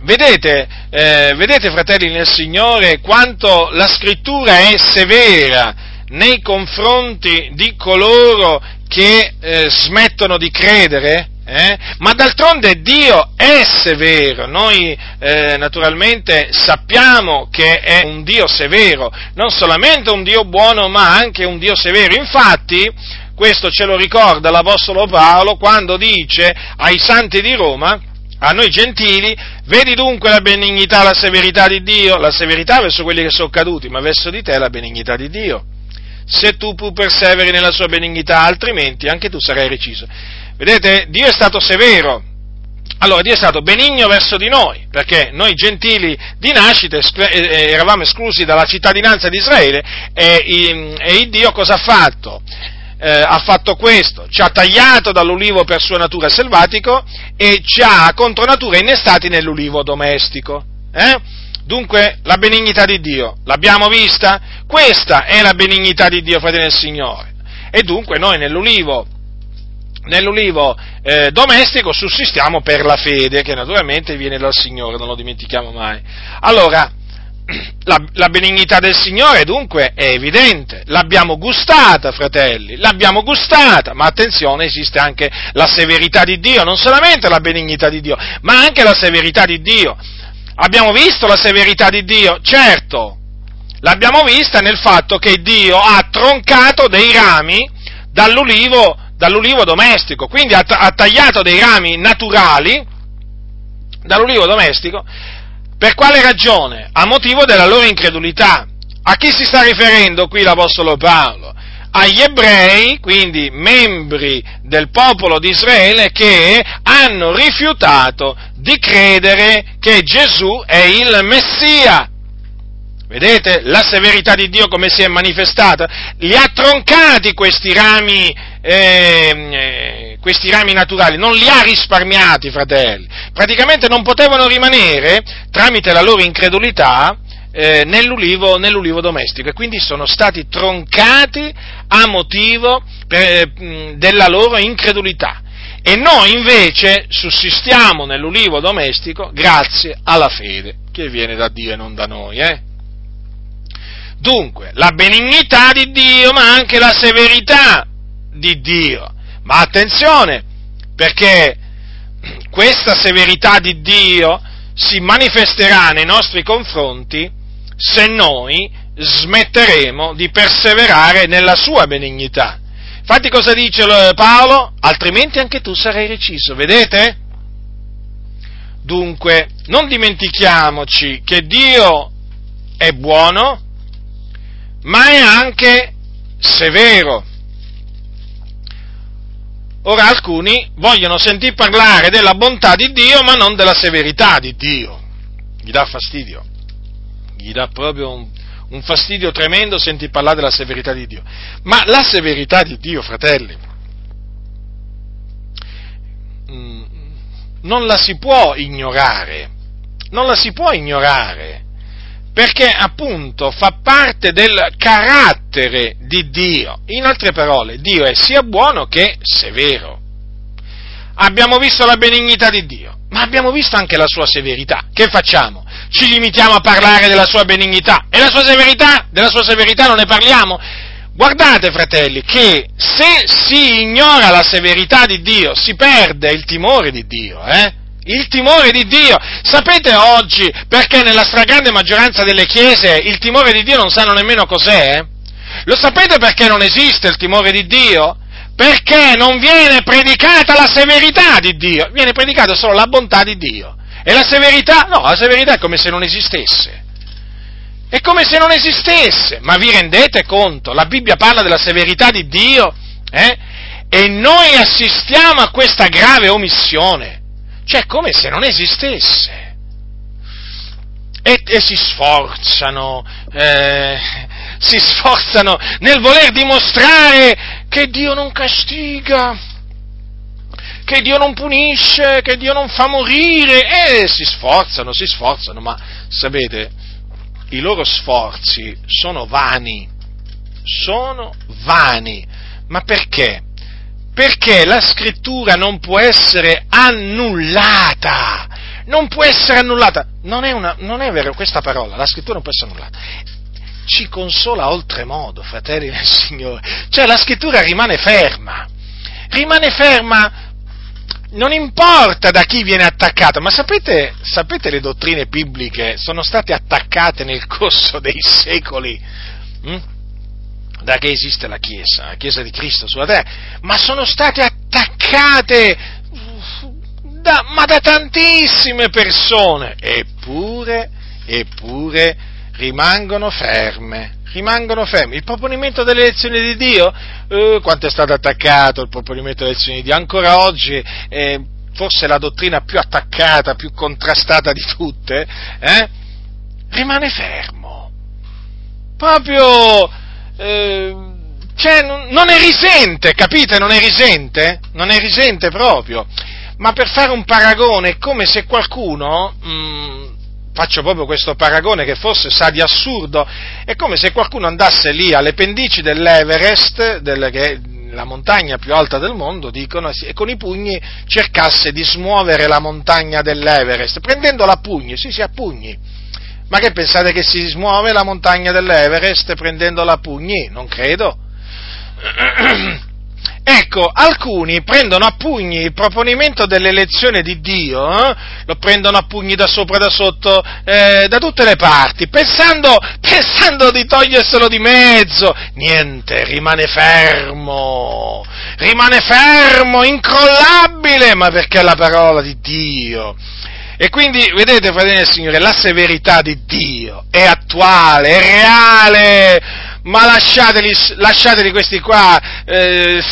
vedete, eh, vedete, fratelli nel Signore, quanto la scrittura è severa nei confronti di coloro che eh, smettono di credere? Eh? Ma d'altronde Dio è severo, noi eh, naturalmente sappiamo che è un Dio severo, non solamente un Dio buono ma anche un Dio severo. Infatti, questo ce lo ricorda l'Apostolo Paolo quando dice ai santi di Roma, a noi gentili, vedi dunque la benignità, la severità di Dio, la severità verso quelli che sono caduti, ma verso di te la benignità di Dio. Se tu pur perseveri nella sua benignità, altrimenti anche tu sarai reciso. Vedete, Dio è stato severo. Allora, Dio è stato benigno verso di noi, perché noi gentili di nascita eravamo esclusi dalla cittadinanza di Israele e, e il Dio cosa ha fatto? Eh, ha fatto questo, ci ha tagliato dall'ulivo per sua natura selvatico e ci ha contro natura innestati nell'ulivo domestico. Eh? Dunque la benignità di Dio, l'abbiamo vista? Questa è la benignità di Dio, fratelli del Signore. E dunque noi nell'ulivo, nell'ulivo eh, domestico sussistiamo per la fede, che naturalmente viene dal Signore, non lo dimentichiamo mai. Allora, la, la, benignità del Signore dunque è evidente, l'abbiamo gustata, fratelli, l'abbiamo gustata, ma attenzione, esiste anche la severità di Dio, non solamente la benignità di Dio, ma anche la severità di Dio. Abbiamo visto la severità di Dio? Certo, l'abbiamo vista nel fatto che Dio ha troncato dei rami dall'ulivo, dall'ulivo domestico, quindi ha, ha tagliato dei rami naturali dall'ulivo domestico per quale ragione? A motivo della loro incredulità. A chi si sta riferendo qui l'Apostolo Paolo? Agli ebrei, quindi membri del popolo di Israele, che hanno rifiutato di credere che Gesù è il Messia. Vedete la severità di Dio come si è manifestata? Li ha troncati questi rami, eh, questi rami naturali, non li ha risparmiati, fratelli. Praticamente non potevano rimanere, tramite la loro incredulità, eh, nell'ulivo, nell'ulivo, domestico e quindi sono stati troncati a motivo per, mh, della loro incredulità. E noi invece sussistiamo nell'ulivo domestico grazie alla fede che viene da Dio e non da noi. Eh? Dunque, la benignità di Dio, ma anche la severità di Dio. Ma attenzione, perché questa severità di Dio si manifesterà nei nostri confronti se noi smetteremo di perseverare nella sua benignità. Infatti cosa dice Paolo? Altrimenti anche tu sarai reciso, vedete? Dunque, non dimentichiamoci che Dio è buono, ma è anche severo. Ora alcuni vogliono sentir parlare della bontà di Dio, ma non della severità di Dio. Gli dà fastidio. Gli dà proprio un, un fastidio tremendo sentir parlare della severità di Dio. Ma la severità di Dio, fratelli, mm, non la si può ignorare. Non la si può ignorare perché appunto fa parte del carattere di Dio. In altre parole, Dio è sia buono che severo. Abbiamo visto la benignità di Dio, ma abbiamo visto anche la sua severità. Che facciamo? Ci limitiamo a parlare della sua benignità e la sua severità? Della sua severità non ne parliamo? Guardate, fratelli, che se si ignora la severità di Dio, si perde il timore di Dio, eh? Il timore di Dio. Sapete oggi perché nella stragrande maggioranza delle chiese il timore di Dio non sanno nemmeno cos'è? Lo sapete perché non esiste il timore di Dio? Perché non viene predicata la severità di Dio, viene predicata solo la bontà di Dio. E la severità? No, la severità è come se non esistesse. È come se non esistesse. Ma vi rendete conto? La Bibbia parla della severità di Dio eh? e noi assistiamo a questa grave omissione. Cioè, come se non esistesse. E, e si sforzano, eh, si sforzano nel voler dimostrare che Dio non castiga, che Dio non punisce, che Dio non fa morire, e si sforzano, si sforzano, ma sapete, i loro sforzi sono vani, sono vani, ma perché? Perché la scrittura non può essere annullata. Non può essere annullata. Non è, una, non è vero questa parola, la scrittura non può essere annullata. Ci consola oltremodo, fratelli del Signore. Cioè la scrittura rimane ferma. Rimane ferma non importa da chi viene attaccata, ma sapete, sapete, le dottrine bibliche sono state attaccate nel corso dei secoli? Hm? Da che esiste la Chiesa, la Chiesa di Cristo sulla terra, ma sono state attaccate da, ma da tantissime persone, eppure, eppure rimangono ferme, rimangono ferme. Il proponimento delle elezioni di Dio, eh, quanto è stato attaccato il proponimento delle elezioni di Dio, ancora oggi eh, forse la dottrina più attaccata, più contrastata di tutte, eh, rimane fermo. Proprio eh, cioè, non è risente, capite? Non è risente? Non è risente proprio. Ma per fare un paragone è come se qualcuno, mh, mm, faccio proprio questo paragone che forse sa di assurdo, è come se qualcuno andasse lì alle pendici dell'Everest, del, che la montagna più alta del mondo, dicono, e con i pugni cercasse di smuovere la montagna dell'Everest, prendendola a pugni, sì sì a pugni ma che pensate che si smuove la montagna dell'Everest prendendola a pugni? Non credo. Ecco, alcuni prendono a pugni il proponimento dell'elezione di Dio, eh? lo prendono a pugni da sopra, da sotto, eh, da tutte le parti, pensando, pensando di toglierselo di mezzo. Niente, rimane fermo, rimane fermo, incrollabile, ma perché è la parola di Dio. E quindi, vedete, fratelli del Signore, la severità di Dio è attuale, è reale, ma lasciateli, lasciateli questi qua, eh,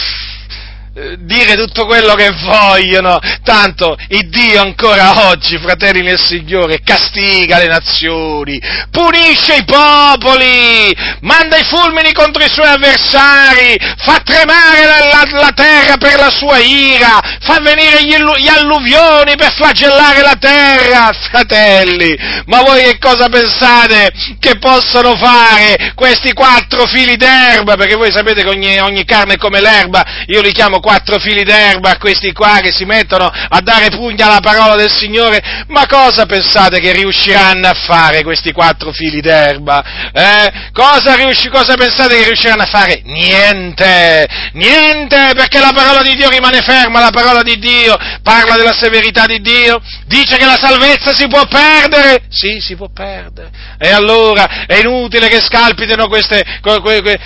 dire tutto quello che vogliono, tanto il Dio ancora oggi, fratelli nel Signore, castiga le nazioni, punisce i popoli, manda i fulmini contro i suoi avversari, fa tremare la, la, la terra per la sua ira, fa venire gli, gli alluvioni per flagellare la terra, fratelli, ma voi che cosa pensate che possono fare questi quattro fili d'erba? Perché voi sapete che ogni, ogni carne è come l'erba, io li chiamo quattro fili d'erba a questi qua che si mettono a dare pugna alla parola del Signore, ma cosa pensate che riusciranno a fare questi quattro fili d'erba? Eh? Cosa, riusci, cosa pensate che riusciranno a fare? Niente, niente, perché la parola di Dio rimane ferma, la parola di Dio parla della severità di Dio, dice che la salvezza si può perdere, sì, si può perdere, e allora è inutile che scalpitino queste,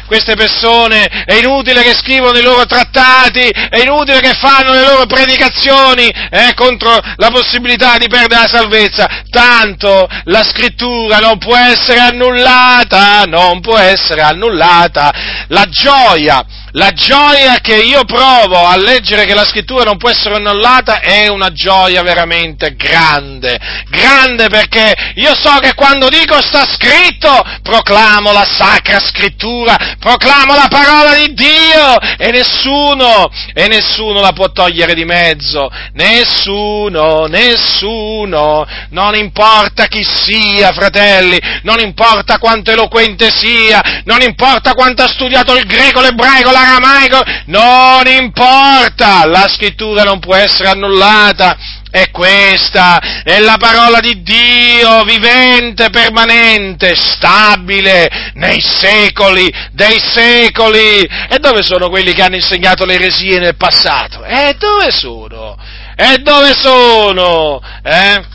queste persone, è inutile che scrivono i loro trattati, è inutile che fanno le loro predicazioni eh, contro la possibilità di perdere la salvezza, tanto la scrittura non può essere annullata, non può essere annullata, la gioia la gioia che io provo a leggere che la scrittura non può essere annullata è una gioia veramente grande, grande perché io so che quando dico sta scritto, proclamo la sacra scrittura, proclamo la parola di Dio e nessuno, e nessuno la può togliere di mezzo, nessuno, nessuno, non importa chi sia, fratelli, non importa quanto eloquente sia, non importa quanto ha studiato il greco, l'ebraico, la aramaico, non importa, la scrittura non può essere annullata, è questa, è la parola di Dio vivente, permanente, stabile nei secoli dei secoli. E dove sono quelli che hanno insegnato le eresie nel passato? E dove sono? E dove sono? Eh?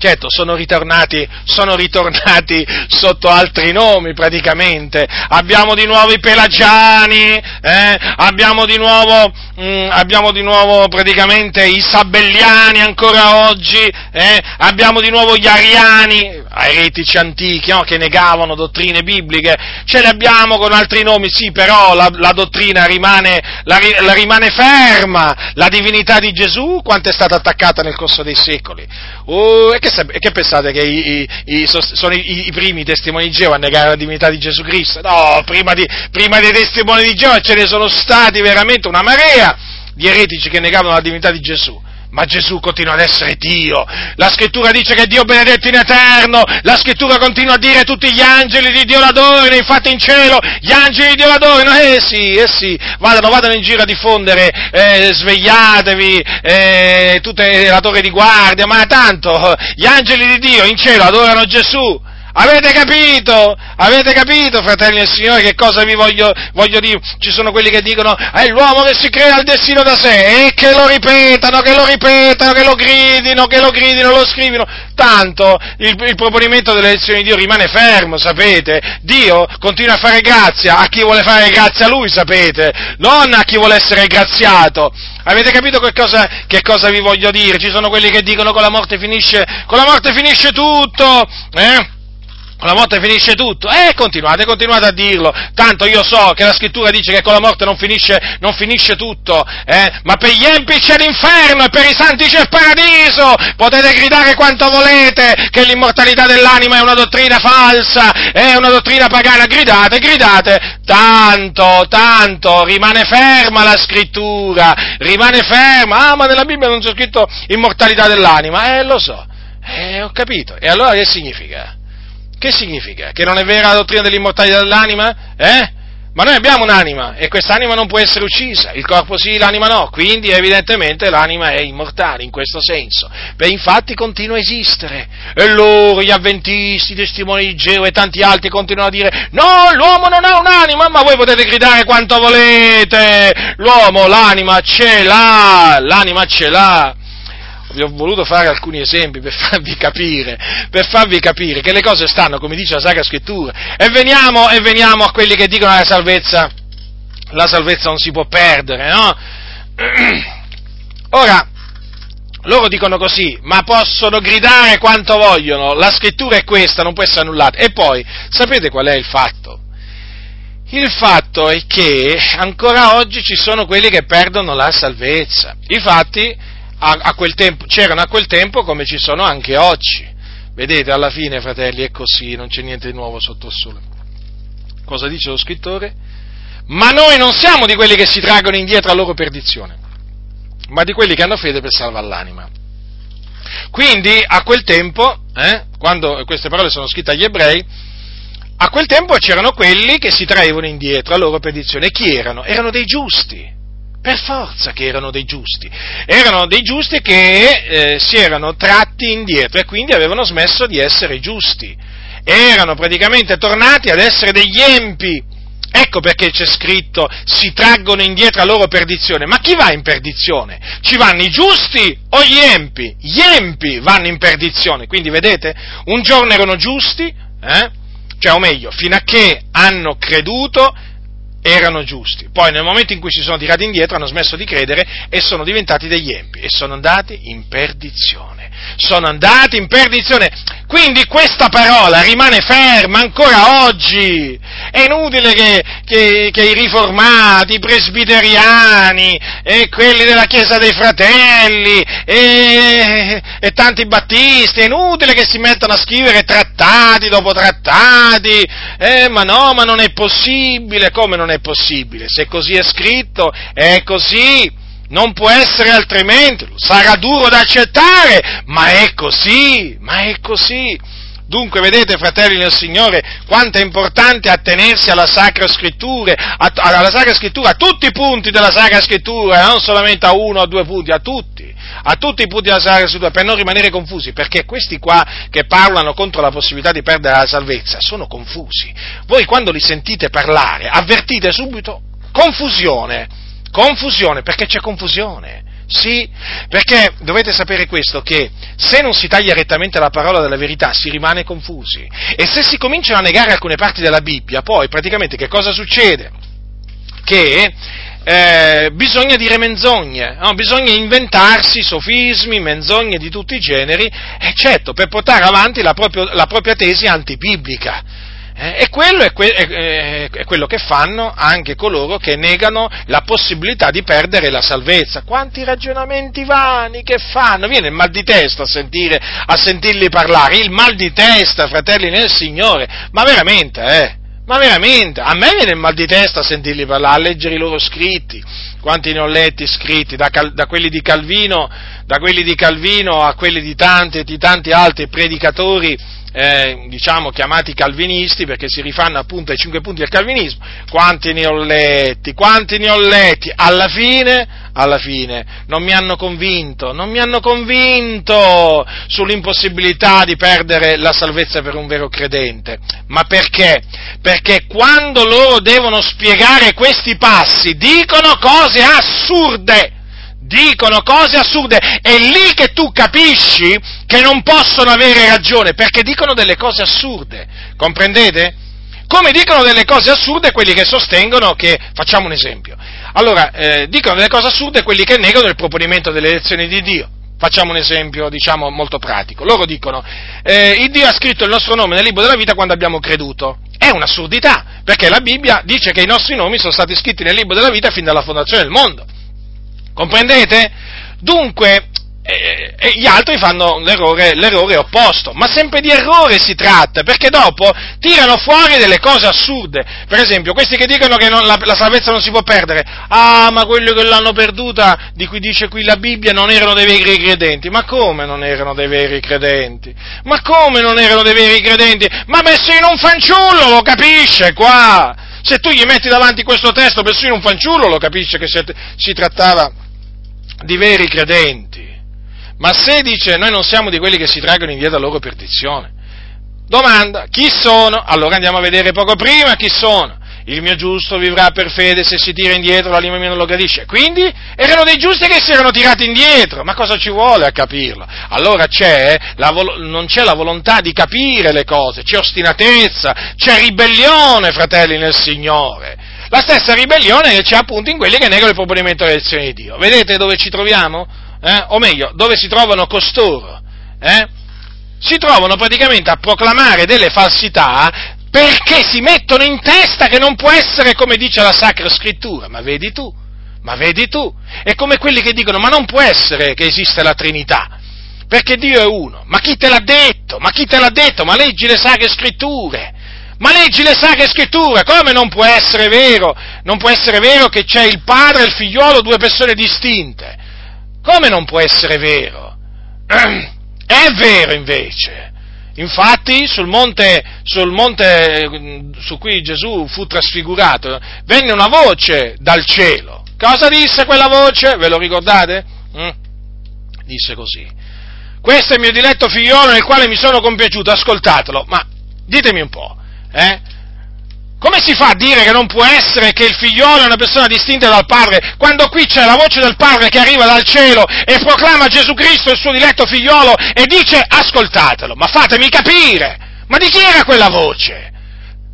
Certo, sono ritornati, sono ritornati sotto altri nomi praticamente. Abbiamo di nuovo i pelagiani, eh? abbiamo, di nuovo, mh, mm, abbiamo, di nuovo, praticamente i sabelliani ancora oggi, eh? abbiamo di nuovo gli ariani, eretici antichi no? che negavano dottrine bibliche. Ce li abbiamo con altri nomi, sì, però la, la dottrina rimane, la, la rimane ferma. La divinità di Gesù, quanto è stata attaccata nel corso dei secoli. Oh, che, che pensate che i, i, sono i, i, primi testimoni di Geova a negare la divinità di Gesù Cristo? No, prima, di, prima dei testimoni di Geova ce ne sono stati veramente una marea di eretici che negavano la divinità di Gesù. Ma Gesù continua ad essere Dio. La scrittura dice che è Dio benedetto in eterno. La scrittura continua a dire tutti gli angeli di Dio l'adorino. Infatti in cielo gli angeli di Dio l'adorino. Eh sì, eh sì. Vadano, vadano in giro a diffondere, eh, svegliatevi, eh, tutte la torre di guardia. Ma tanto, gli angeli di Dio in cielo adorano Gesù. Avete capito? Avete capito, fratelli del Signore, che cosa vi voglio, voglio dire? Ci sono quelli che dicono è l'uomo che si crea il destino da sé e che lo ripetano, che lo ripetano, che lo gridino, che lo gridino, lo scrivino. Tanto il, il proponimento delle elezioni di Dio rimane fermo, sapete? Dio continua a fare grazia a chi vuole fare grazia a Lui, sapete? Non a chi vuole essere graziato. Avete capito che cosa, che cosa vi voglio dire? Ci sono quelli che dicono con la morte finisce, con la morte finisce tutto, eh? Con la morte finisce tutto. Eh, continuate, continuate a dirlo. Tanto io so che la scrittura dice che con la morte non finisce, non finisce tutto, eh? ma per gli empi c'è l'inferno e per i santi c'è il paradiso. Potete gridare quanto volete che l'immortalità dell'anima è una dottrina falsa, è una dottrina pagana. Gridate, gridate. Tanto, tanto, rimane ferma la scrittura, rimane ferma. Ah, ma nella Bibbia non c'è scritto immortalità dell'anima. Eh, lo so. Eh, ho capito. E allora che significa? Che significa? Che non è vera la dottrina dell'immortalità dell'anima? Eh? Ma noi abbiamo un'anima e quest'anima non può essere uccisa, il corpo sì, l'anima no, quindi evidentemente l'anima è immortale in questo senso. Beh, infatti continua a esistere e loro, gli avventisti, i testimoni di Geo e tanti altri continuano a dire no, l'uomo non ha un'anima, ma voi potete gridare quanto volete, l'uomo l'anima ce l'ha, l'anima ce l'ha vi ho voluto fare alcuni esempi per farvi capire, per farvi capire che le cose stanno come dice la Sacra Scrittura. E veniamo, e veniamo a quelli che dicono la salvezza, la salvezza non si può perdere, no? Ora, loro dicono così, ma possono gridare quanto vogliono, la scrittura è questa, non può essere annullata. E poi, sapete qual è il fatto? Il fatto è che ancora oggi ci sono quelli che perdono la salvezza. Infatti, a, a tempo, c'erano a quel tempo come ci sono anche oggi. Vedete, alla fine, fratelli, è così, non c'è niente di nuovo sotto il sole. Cosa dice lo scrittore? Ma noi non siamo di quelli che si traggono indietro a loro perdizione, ma di quelli che hanno fede per salvare l'anima. Quindi, a quel tempo, eh, quando queste parole sono scritte agli ebrei, a quel tempo c'erano quelli che si traevano indietro a loro perdizione. E chi erano? Erano dei giusti. Per forza che erano dei giusti. Erano dei giusti che eh, si erano tratti indietro e quindi avevano smesso di essere giusti. Erano praticamente tornati ad essere degli empi. Ecco perché c'è scritto si traggono indietro a loro perdizione. Ma chi va in perdizione? Ci vanno i giusti o gli empi? Gli empi vanno in perdizione. Quindi vedete, un giorno erano giusti, eh? cioè o meglio, fino a che hanno creduto erano giusti, poi nel momento in cui si sono tirati indietro hanno smesso di credere e sono diventati degli empi e sono andati in perdizione, sono andati in perdizione, quindi questa parola rimane ferma ancora oggi, è inutile che, che, che i riformati, i presbiteriani e quelli della Chiesa dei Fratelli e, e tanti battisti, è inutile che si mettano a scrivere trattati dopo trattati, eh, ma no, ma non è possibile, come non è possibile? Se così è scritto, è così, non può essere altrimenti, sarà duro da accettare, ma è così, ma è così. Dunque, vedete, fratelli del Signore, quanto è importante attenersi alla Sacra Scrittura, alla Sacra Scrittura, a tutti i punti della Sacra Scrittura, non solamente a uno o a due punti, a tutti, a tutti i punti della Sacra Scrittura, per non rimanere confusi, perché questi qua che parlano contro la possibilità di perdere la salvezza sono confusi. Voi quando li sentite parlare, avvertite subito confusione, confusione, perché c'è confusione. Sì, perché dovete sapere questo, che se non si taglia rettamente la parola della verità si rimane confusi e se si cominciano a negare alcune parti della Bibbia, poi praticamente che cosa succede? Che eh, bisogna dire menzogne, no? bisogna inventarsi sofismi, menzogne di tutti i generi, e certo, per portare avanti la, proprio, la propria tesi antibiblica. Eh, e quello è, que- è, è, quello che fanno anche coloro che negano la possibilità di perdere la salvezza. Quanti ragionamenti vani che fanno? Viene il mal di testa a, sentire, a sentirli parlare, il mal di testa, fratelli nel Signore, ma veramente, eh? Ma veramente, a me viene il mal di testa a sentirli parlare, a leggere i loro scritti. Quanti ne ho letti scritti, da, Cal- da, quelli, di Calvino, da quelli di Calvino a quelli di tanti, di tanti altri predicatori eh, diciamo chiamati calvinisti perché si rifanno appunto ai cinque punti del calvinismo, quanti ne ho letti, quanti ne ho letti, alla fine, alla fine non mi hanno convinto, non mi hanno convinto sull'impossibilità di perdere la salvezza per un vero credente, ma perché? Perché quando loro devono spiegare questi passi dicono cose assurde, dicono cose assurde, è lì che tu capisci che non possono avere ragione, perché dicono delle cose assurde, comprendete? Come dicono delle cose assurde quelli che sostengono che, facciamo un esempio, allora, eh, dicono delle cose assurde quelli che negano il proponimento delle elezioni di Dio. Facciamo un esempio, diciamo, molto pratico. Loro dicono, eh, il Dio ha scritto il nostro nome nel libro della vita quando abbiamo creduto. È un'assurdità, perché la Bibbia dice che i nostri nomi sono stati scritti nel libro della vita fin dalla fondazione del mondo. Comprendete? Dunque, eh, e gli altri fanno l'errore, l'errore, opposto, ma sempre di errore si tratta, perché dopo tirano fuori delle cose assurde. Per esempio, questi che dicono che non, la, la, salvezza non si può perdere, ah, ma quelli che l'hanno perduta, di cui dice qui la Bibbia, non erano dei veri credenti. Ma come non erano dei veri credenti? Ma come non erano dei veri credenti? Ma persino un fanciullo lo capisce qua! Se tu gli metti davanti questo testo, persino un fanciullo lo capisce che si trattava di veri credenti. Ma se dice noi non siamo di quelli che si traggono indietro a loro perdizione, domanda chi sono? Allora andiamo a vedere poco prima chi sono. Il mio giusto vivrà per fede se si tira indietro, la lingua mia non lo gradisce. Quindi erano dei giusti che si erano tirati indietro. Ma cosa ci vuole a capirlo? Allora c'è vol- non c'è la volontà di capire le cose, c'è ostinatezza, c'è ribellione, fratelli nel Signore. La stessa ribellione che c'è appunto in quelli che negano il proponimento delle elezioni di Dio. Vedete dove ci troviamo? Eh? O meglio, dove si trovano costoro? Eh? Si trovano praticamente a proclamare delle falsità perché si mettono in testa che non può essere come dice la Sacra Scrittura, ma vedi tu, ma vedi tu, è come quelli che dicono ma non può essere che esiste la Trinità, perché Dio è uno, ma chi te l'ha detto? Ma chi te l'ha detto? Ma leggi le Sacre Scritture, ma leggi le Sacre Scritture, come non può essere vero? Non può essere vero che c'è il padre e il figliolo, due persone distinte, come non può essere vero? È vero invece. Infatti sul monte, sul monte su cui Gesù fu trasfigurato venne una voce dal cielo. Cosa disse quella voce? Ve lo ricordate? Mm? Disse così. Questo è il mio diletto figliolo nel quale mi sono compiaciuto, ascoltatelo. Ma ditemi un po', eh? Come si fa a dire che non può essere che il figliolo è una persona distinta dal padre, quando qui c'è la voce del padre che arriva dal cielo e proclama Gesù Cristo il suo diletto figliolo e dice ascoltatelo, ma fatemi capire, ma di chi era quella voce?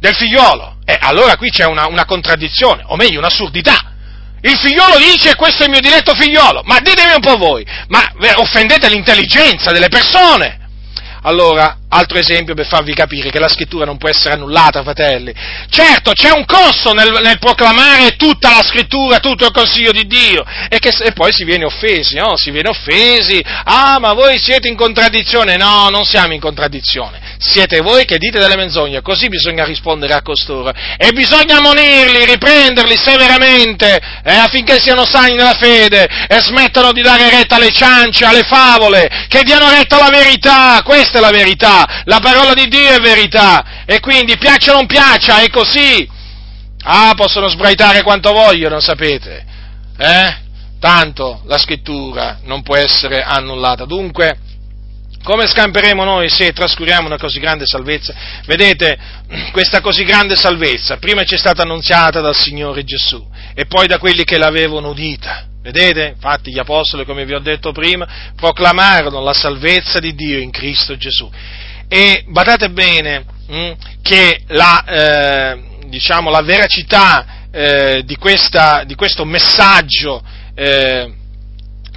Del figliolo? E eh, allora qui c'è una, una contraddizione, o meglio un'assurdità. Il figliolo dice questo è il mio diletto figliolo, ma ditemi un po' voi, ma offendete l'intelligenza delle persone? Allora, altro esempio per farvi capire che la scrittura non può essere annullata, fratelli. Certo, c'è un costo nel, nel proclamare tutta la scrittura, tutto il consiglio di Dio, e, che, e, poi si viene offesi, no? Si viene offesi, ah, ma voi siete in contraddizione. No, non siamo in contraddizione. Siete voi che dite delle menzogne, così bisogna rispondere a costoro. E bisogna ammonirli, riprenderli severamente, eh, affinché siano sani nella fede e smettano di dare retta alle ciance, alle favole, che diano retta alla verità. Questa è la verità, la parola di Dio è verità, e quindi piaccia o non piaccia, è così. Ah, possono sbraitare quanto vogliono, sapete, eh? Tanto la scrittura non può essere annullata. Dunque, come scamperemo noi se trascuriamo una così grande salvezza? Vedete, questa così grande salvezza prima ci è stata annunziata dal Signore Gesù e poi da quelli che l'avevano udita. Vedete? Infatti gli apostoli, come vi ho detto prima, proclamarono la salvezza di Dio in Cristo Gesù. E badate bene mh, hm, che la, eh, diciamo, la veracità eh, di, questa, di, questo messaggio eh,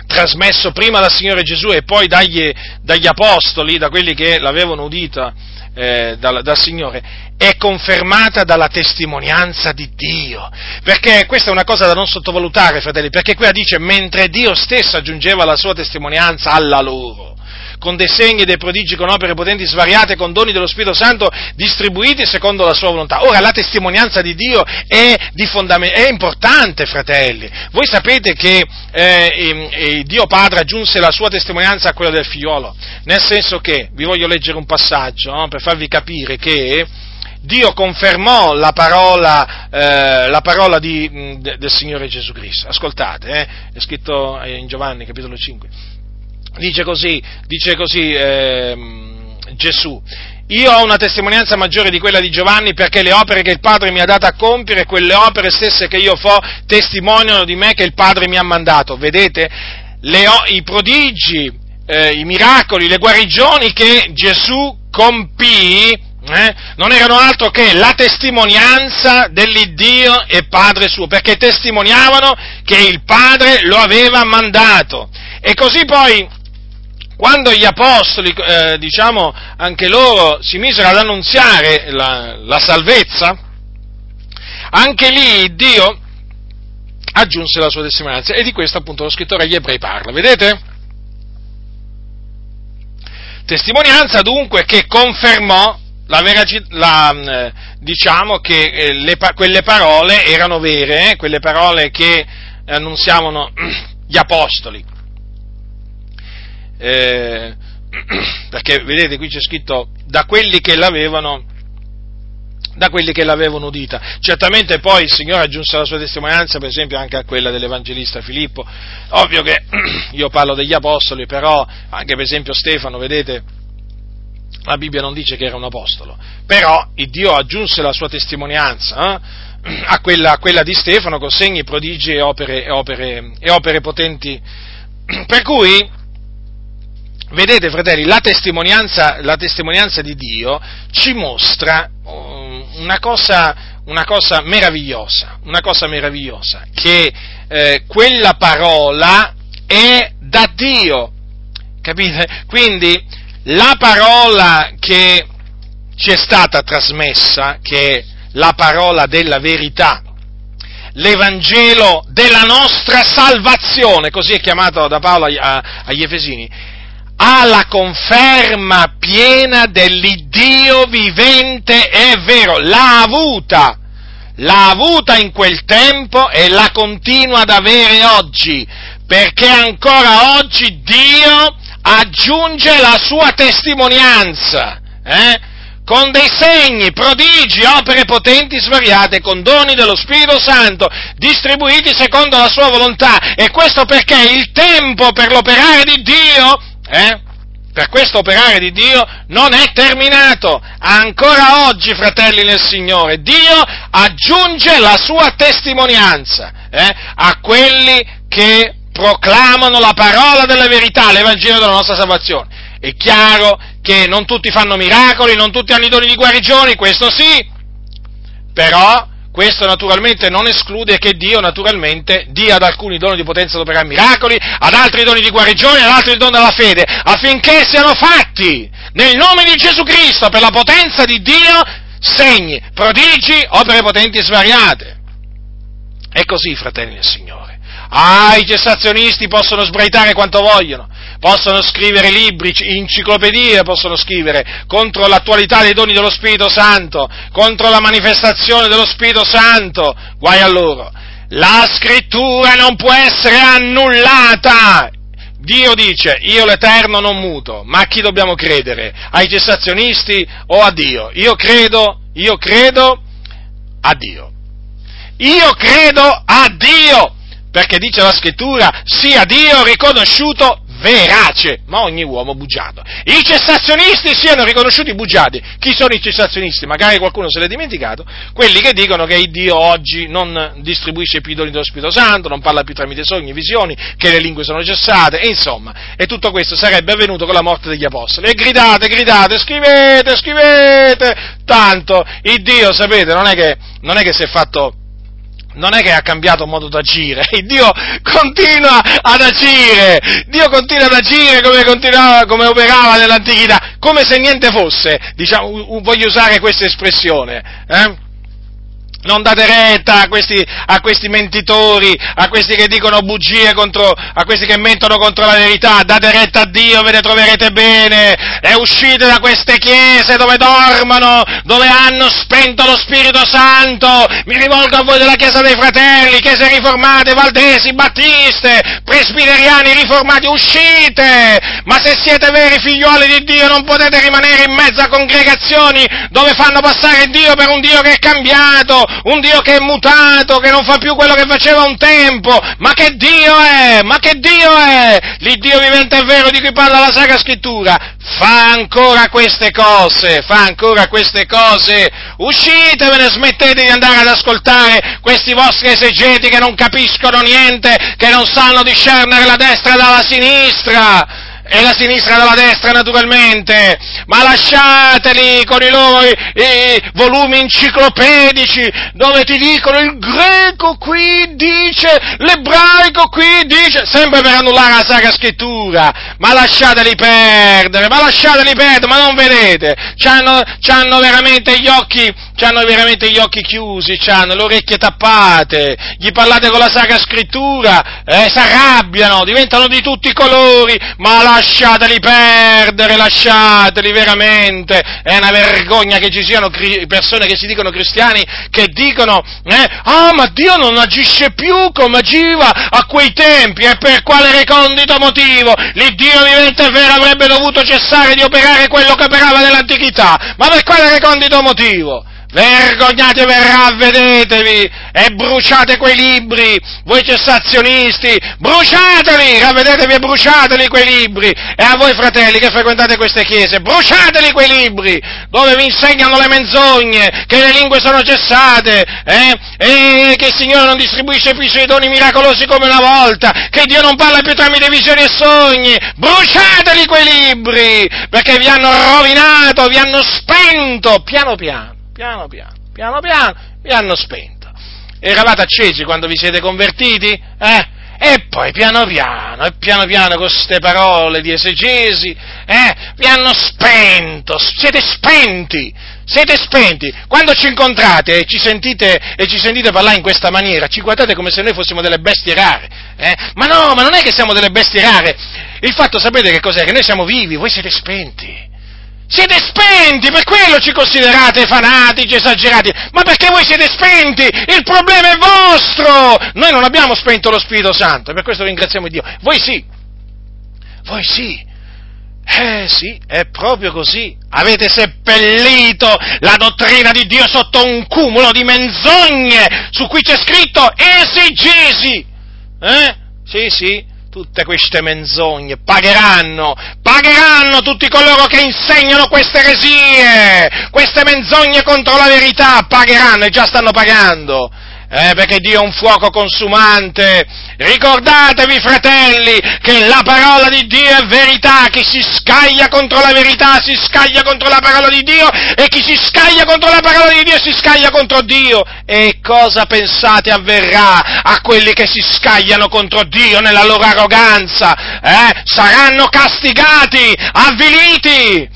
trasmesso prima dal Signore Gesù e poi dagli, dagli apostoli, da quelli che l'avevano udita eh, dal, dal Signore, è confermata dalla testimonianza di Dio. Perché questa è una cosa da non sottovalutare, fratelli, perché qui dice mentre Dio stesso aggiungeva la sua testimonianza alla loro con dei segni, dei prodigi, con opere potenti svariate, con doni dello Spirito Santo distribuiti secondo la sua volontà. Ora la testimonianza di Dio è, di fondament- è importante, fratelli. Voi sapete che eh, eh, Dio Padre aggiunse la sua testimonianza a quella del figliolo, nel senso che, vi voglio leggere un passaggio no, per farvi capire che Dio confermò la parola, eh, la parola di, de, del Signore Gesù Cristo. Ascoltate, eh, è scritto in Giovanni capitolo 5 dice così, dice così eh, Gesù, io ho una testimonianza maggiore di quella di Giovanni perché le opere che il Padre mi ha dato a compiere, quelle opere stesse che io fo, testimoniano di me che il Padre mi ha mandato. Vedete? Le, I prodigi, eh, i miracoli, le guarigioni che Gesù compì eh, non erano altro che la testimonianza dell'Iddio e Padre suo, perché testimoniavano che il Padre lo aveva mandato. E così poi quando gli apostoli, eh, diciamo, anche loro si misero ad annunziare la, la salvezza, anche lì Dio aggiunse la sua testimonianza. E di questo appunto lo scrittore agli ebrei parla, vedete? Testimonianza dunque che confermò la la, eh, diciamo che eh, le, quelle parole erano vere, eh, quelle parole che annunziavano gli apostoli eh, perché vedete qui c'è scritto da quelli che l'avevano da quelli che l'avevano udita. Certamente poi il Signore aggiunse la sua testimonianza, per esempio, anche a quella dell'Evangelista Filippo. Ovvio che io parlo degli Apostoli, però anche per esempio Stefano, vedete, la Bibbia non dice che era un apostolo, però il Dio aggiunse la sua testimonianza eh, a, quella, a, quella, di Stefano con segni, prodigi e opere, opere, e opere potenti. Per cui vedete fratelli, la testimonianza, la testimonianza, di Dio ci mostra um, una cosa, una cosa meravigliosa, una cosa meravigliosa, che eh, quella parola è da Dio, capite? Quindi la parola che, ci è stata trasmessa, che è la parola della verità, l'Evangelo della nostra salvazione, così è chiamato da Paolo agli Efesini, ha la conferma piena dell'Iddio vivente e vero, l'ha avuta, l'ha avuta in quel tempo e la continua ad avere oggi, perché ancora oggi Dio aggiunge la sua testimonianza, eh? con dei segni, prodigi, opere potenti svariate, con doni dello Spirito Santo, distribuiti secondo la sua volontà. E questo perché il tempo per l'operare di Dio, eh, per questo operare di Dio non è terminato. Ancora oggi, fratelli nel Signore, Dio aggiunge la sua testimonianza eh, a quelli che proclamano la parola della verità, l'Evangelo della nostra salvazione. È chiaro che non tutti fanno miracoli, non tutti hanno i doni di guarigione, questo sì, però questo naturalmente non esclude che Dio naturalmente dia ad alcuni doni di potenza ad operare miracoli, ad altri doni di guarigione, ad altri doni della fede, affinché siano fatti nel nome di Gesù Cristo per la potenza di Dio segni, prodigi, opere potenti svariate. È così, fratelli del Signore. Ah, i cessazionisti possono sbraitare quanto vogliono, possono scrivere libri, enciclopedie possono scrivere contro l'attualità dei doni dello Spirito Santo, contro la manifestazione dello Spirito Santo, guai a loro. La scrittura non può essere annullata. Dio dice, io l'Eterno non muto, ma a chi dobbiamo credere? Ai cessazionisti o a Dio? Io credo, io credo a Dio. Io credo a Dio, perché dice la scrittura, sia Dio riconosciuto verace, ma ogni uomo bugiato. I cessazionisti siano riconosciuti bugiati. Chi sono i cessazionisti? Magari qualcuno se l'è dimenticato. Quelli che dicono che il Dio oggi non distribuisce più i doni dello Spirito Santo, non parla più tramite sogni e visioni, che le lingue sono cessate, e insomma, e tutto questo sarebbe avvenuto con la morte degli apostoli. E gridate, gridate, scrivete, scrivete, tanto il Dio, sapete, non è che, non è che si è fatto non è che ha cambiato modo d'agire, Dio continua ad agire, Dio continua ad agire come, come operava nell'antichità, come se niente fosse, diciamo, voglio usare questa espressione, eh? Non date retta a questi, a questi, mentitori, a questi che dicono bugie contro, a questi che mentono contro la verità, date retta a Dio, ve ne troverete bene, e uscite da queste chiese dove dormono, dove hanno spento lo Spirito Santo, mi rivolgo a voi della Chiesa dei Fratelli, Chiese riformate, Valdesi, Battiste, Presbiteriani riformati, uscite! Ma se siete veri figlioli di Dio non potete rimanere in mezzo a congregazioni dove fanno passare Dio per un Dio che è cambiato, un Dio che è mutato, che non fa più quello che faceva un tempo, ma che Dio è? Ma che Dio è? L'Iddio vivente è vero di cui parla la Sacra Scrittura, fa ancora queste cose, fa ancora queste cose, uscitevene, smettete di andare ad ascoltare questi vostri esegeti che non capiscono niente, che non sanno discernere la destra dalla sinistra, e la sinistra dalla destra naturalmente, ma lasciateli con i loro i, i volumi enciclopedici dove ti dicono il greco qui dice, l'ebraico qui dice, sempre per annullare la Sacra Scrittura, ma lasciateli perdere, ma lasciateli perdere, ma non vedete, c'hanno, c'hanno veramente gli occhi, c'hanno veramente gli occhi chiusi, c'hanno le orecchie tappate, gli parlate con la Sacra Scrittura, eh, si arrabbiano, diventano di tutti i colori, ma la lasciateli perdere, lasciateli veramente, è una vergogna che ci siano cri- persone che si dicono cristiani che dicono, eh, ah ma Dio non agisce più come agiva a quei tempi, e per quale recondito motivo? L'Iddio vivente e vero avrebbe dovuto cessare di operare quello che operava nell'antichità, ma per quale recondito motivo? Vergognatevi e ravvedetevi e bruciate quei libri, voi cessazionisti, bruciateli, ravvedetevi e bruciateli quei libri. E a voi fratelli che frequentate queste chiese, bruciateli quei libri dove vi insegnano le menzogne, che le lingue sono cessate, eh? e che il Signore non distribuisce più i suoi doni miracolosi come una volta, che Dio non parla più tramite visioni e sogni. Bruciateli quei libri, perché vi hanno rovinato, vi hanno spento, piano piano piano piano, piano piano, vi hanno spento. Eravate accesi quando vi siete convertiti? Eh? E poi piano piano, e piano piano con queste parole di esegesi, eh, vi hanno spento, siete spenti, Siete spenti. Quando ci incontrate e ci, sentite, e ci sentite parlare in questa maniera, ci guardate come se noi fossimo delle bestie rare. Eh? Ma no, ma non è che siamo delle bestie rare. Il fatto, sapete che cos'è? Che noi siamo vivi, voi siete spenti. Siete spenti, per quello ci considerate fanatici, esagerati, ma perché voi siete spenti? Il problema è vostro! Noi non abbiamo spento lo Spirito Santo, e per questo ringraziamo Dio. Voi sì, voi sì, eh sì, è proprio così. Avete seppellito la dottrina di Dio sotto un cumulo di menzogne su cui c'è scritto esegesi. Eh? Sì, sì, tutte queste menzogne pagheranno, pagheranno tutti coloro che insegnano queste eresie, queste menzogne contro la verità, pagheranno e già stanno pagando eh, perché Dio è un fuoco consumante. Ricordatevi, fratelli, che la parola di Dio è verità, chi si scaglia contro la verità si scaglia contro la parola di Dio e chi si scaglia contro la parola di Dio si scaglia contro Dio. E cosa pensate avverrà a quelli che si scagliano contro Dio nella loro arroganza? Eh? Saranno castigati, avviliti,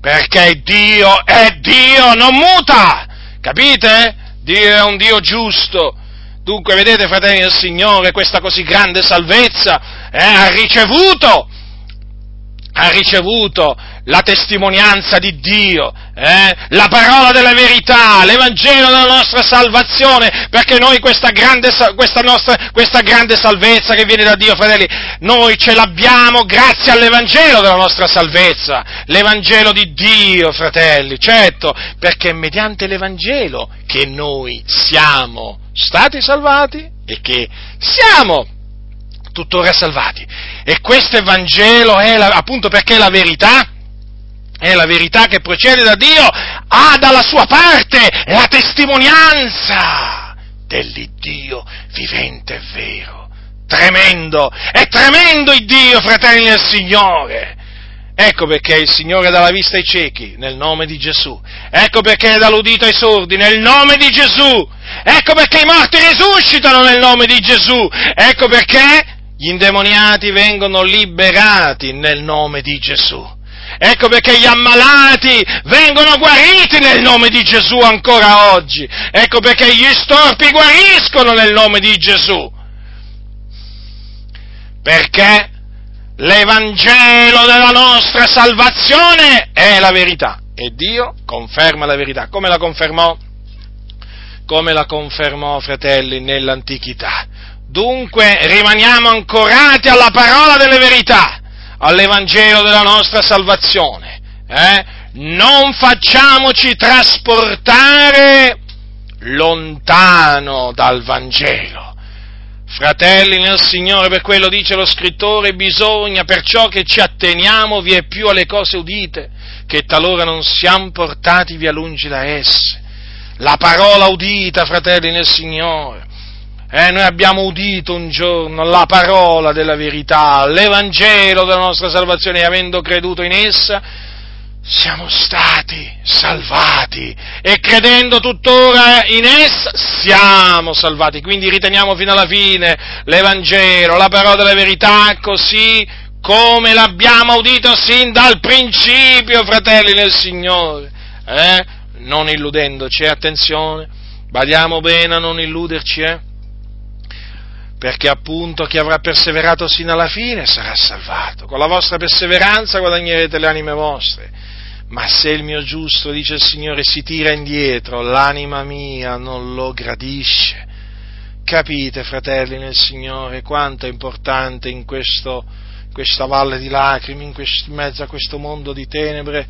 perché Dio è Dio, non muta, capite? Dio è un Dio giusto. Dunque, vedete, fratelli del Signore, questa così grande salvezza eh, ha ricevuto, ha ricevuto la testimonianza di Dio, eh, la parola della verità, l'Evangelo della nostra salvazione, perché noi questa grande, questa, nostra, questa grande salvezza che viene da Dio, fratelli, noi ce l'abbiamo grazie all'Evangelo della nostra salvezza, l'Evangelo di Dio, fratelli, certo, perché è mediante l'Evangelo che noi siamo stati salvati e che siamo tuttora salvati. E questo Evangelo è la, appunto perché è la verità, è la verità che procede da Dio, ha dalla sua parte la testimonianza dell'Iddio vivente e vero. Tremendo, è tremendo il Dio, fratelli del Signore. Ecco perché il Signore dà la vista ai ciechi nel nome di Gesù. Ecco perché dà l'udito ai sordi nel nome di Gesù. Ecco perché i morti risuscitano nel nome di Gesù. Ecco perché gli indemoniati vengono liberati nel nome di Gesù. Ecco perché gli ammalati vengono guariti nel nome di Gesù ancora oggi. Ecco perché gli storpi guariscono nel nome di Gesù. Perché l'Evangelo della nostra salvazione è la verità. E Dio conferma la verità. Come la confermò? Come la confermò, fratelli, nell'antichità. Dunque rimaniamo ancorati alla parola delle verità all'Evangelo della nostra salvazione. Eh? Non facciamoci trasportare lontano dal Vangelo. Fratelli nel Signore, per quello dice lo scrittore, bisogna perciò che ci atteniamo vie più alle cose udite, che talora non siamo portati via lungi da esse. La parola udita, fratelli nel Signore, eh, noi abbiamo udito un giorno la parola della verità, l'Evangelo della nostra salvazione e avendo creduto in essa siamo stati salvati e credendo tuttora in essa siamo salvati. Quindi riteniamo fino alla fine l'Evangelo, la parola della verità così come l'abbiamo udito sin dal principio, fratelli del Signore. Eh? Non illudendoci, attenzione, badiamo bene a non illuderci, eh? Perché appunto chi avrà perseverato sino alla fine sarà salvato. Con la vostra perseveranza guadagnerete le anime vostre. Ma se il mio giusto, dice il Signore, si tira indietro, l'anima mia non lo gradisce. Capite, fratelli nel Signore, quanto è importante in questo, questa valle di lacrime, in, questo, in mezzo a questo mondo di tenebre,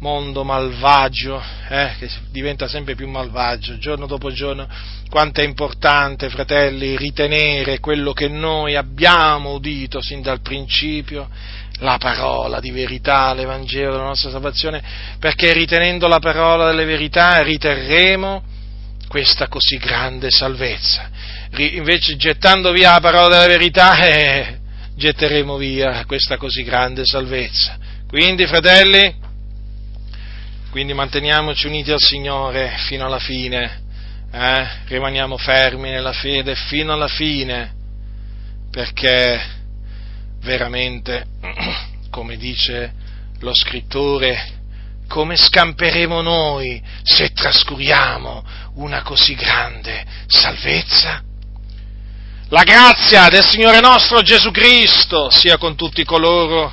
mondo malvagio, eh, che diventa sempre più malvagio, giorno dopo giorno, quanto è importante, fratelli, ritenere quello che noi abbiamo udito sin dal principio, la parola di verità, l'Evangelo della nostra salvazione, perché ritenendo la parola delle verità riterremo questa così grande salvezza. Invece gettando via la parola della verità, eh, getteremo via questa così grande salvezza. Quindi, fratelli, quindi manteniamoci uniti al Signore fino alla fine, eh? rimaniamo fermi nella fede fino alla fine, perché veramente, come dice lo scrittore, come scamperemo noi se trascuriamo una così grande salvezza? La grazia del Signore nostro Gesù Cristo sia con tutti coloro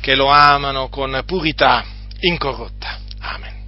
che lo amano con purità incorrotta. Amén.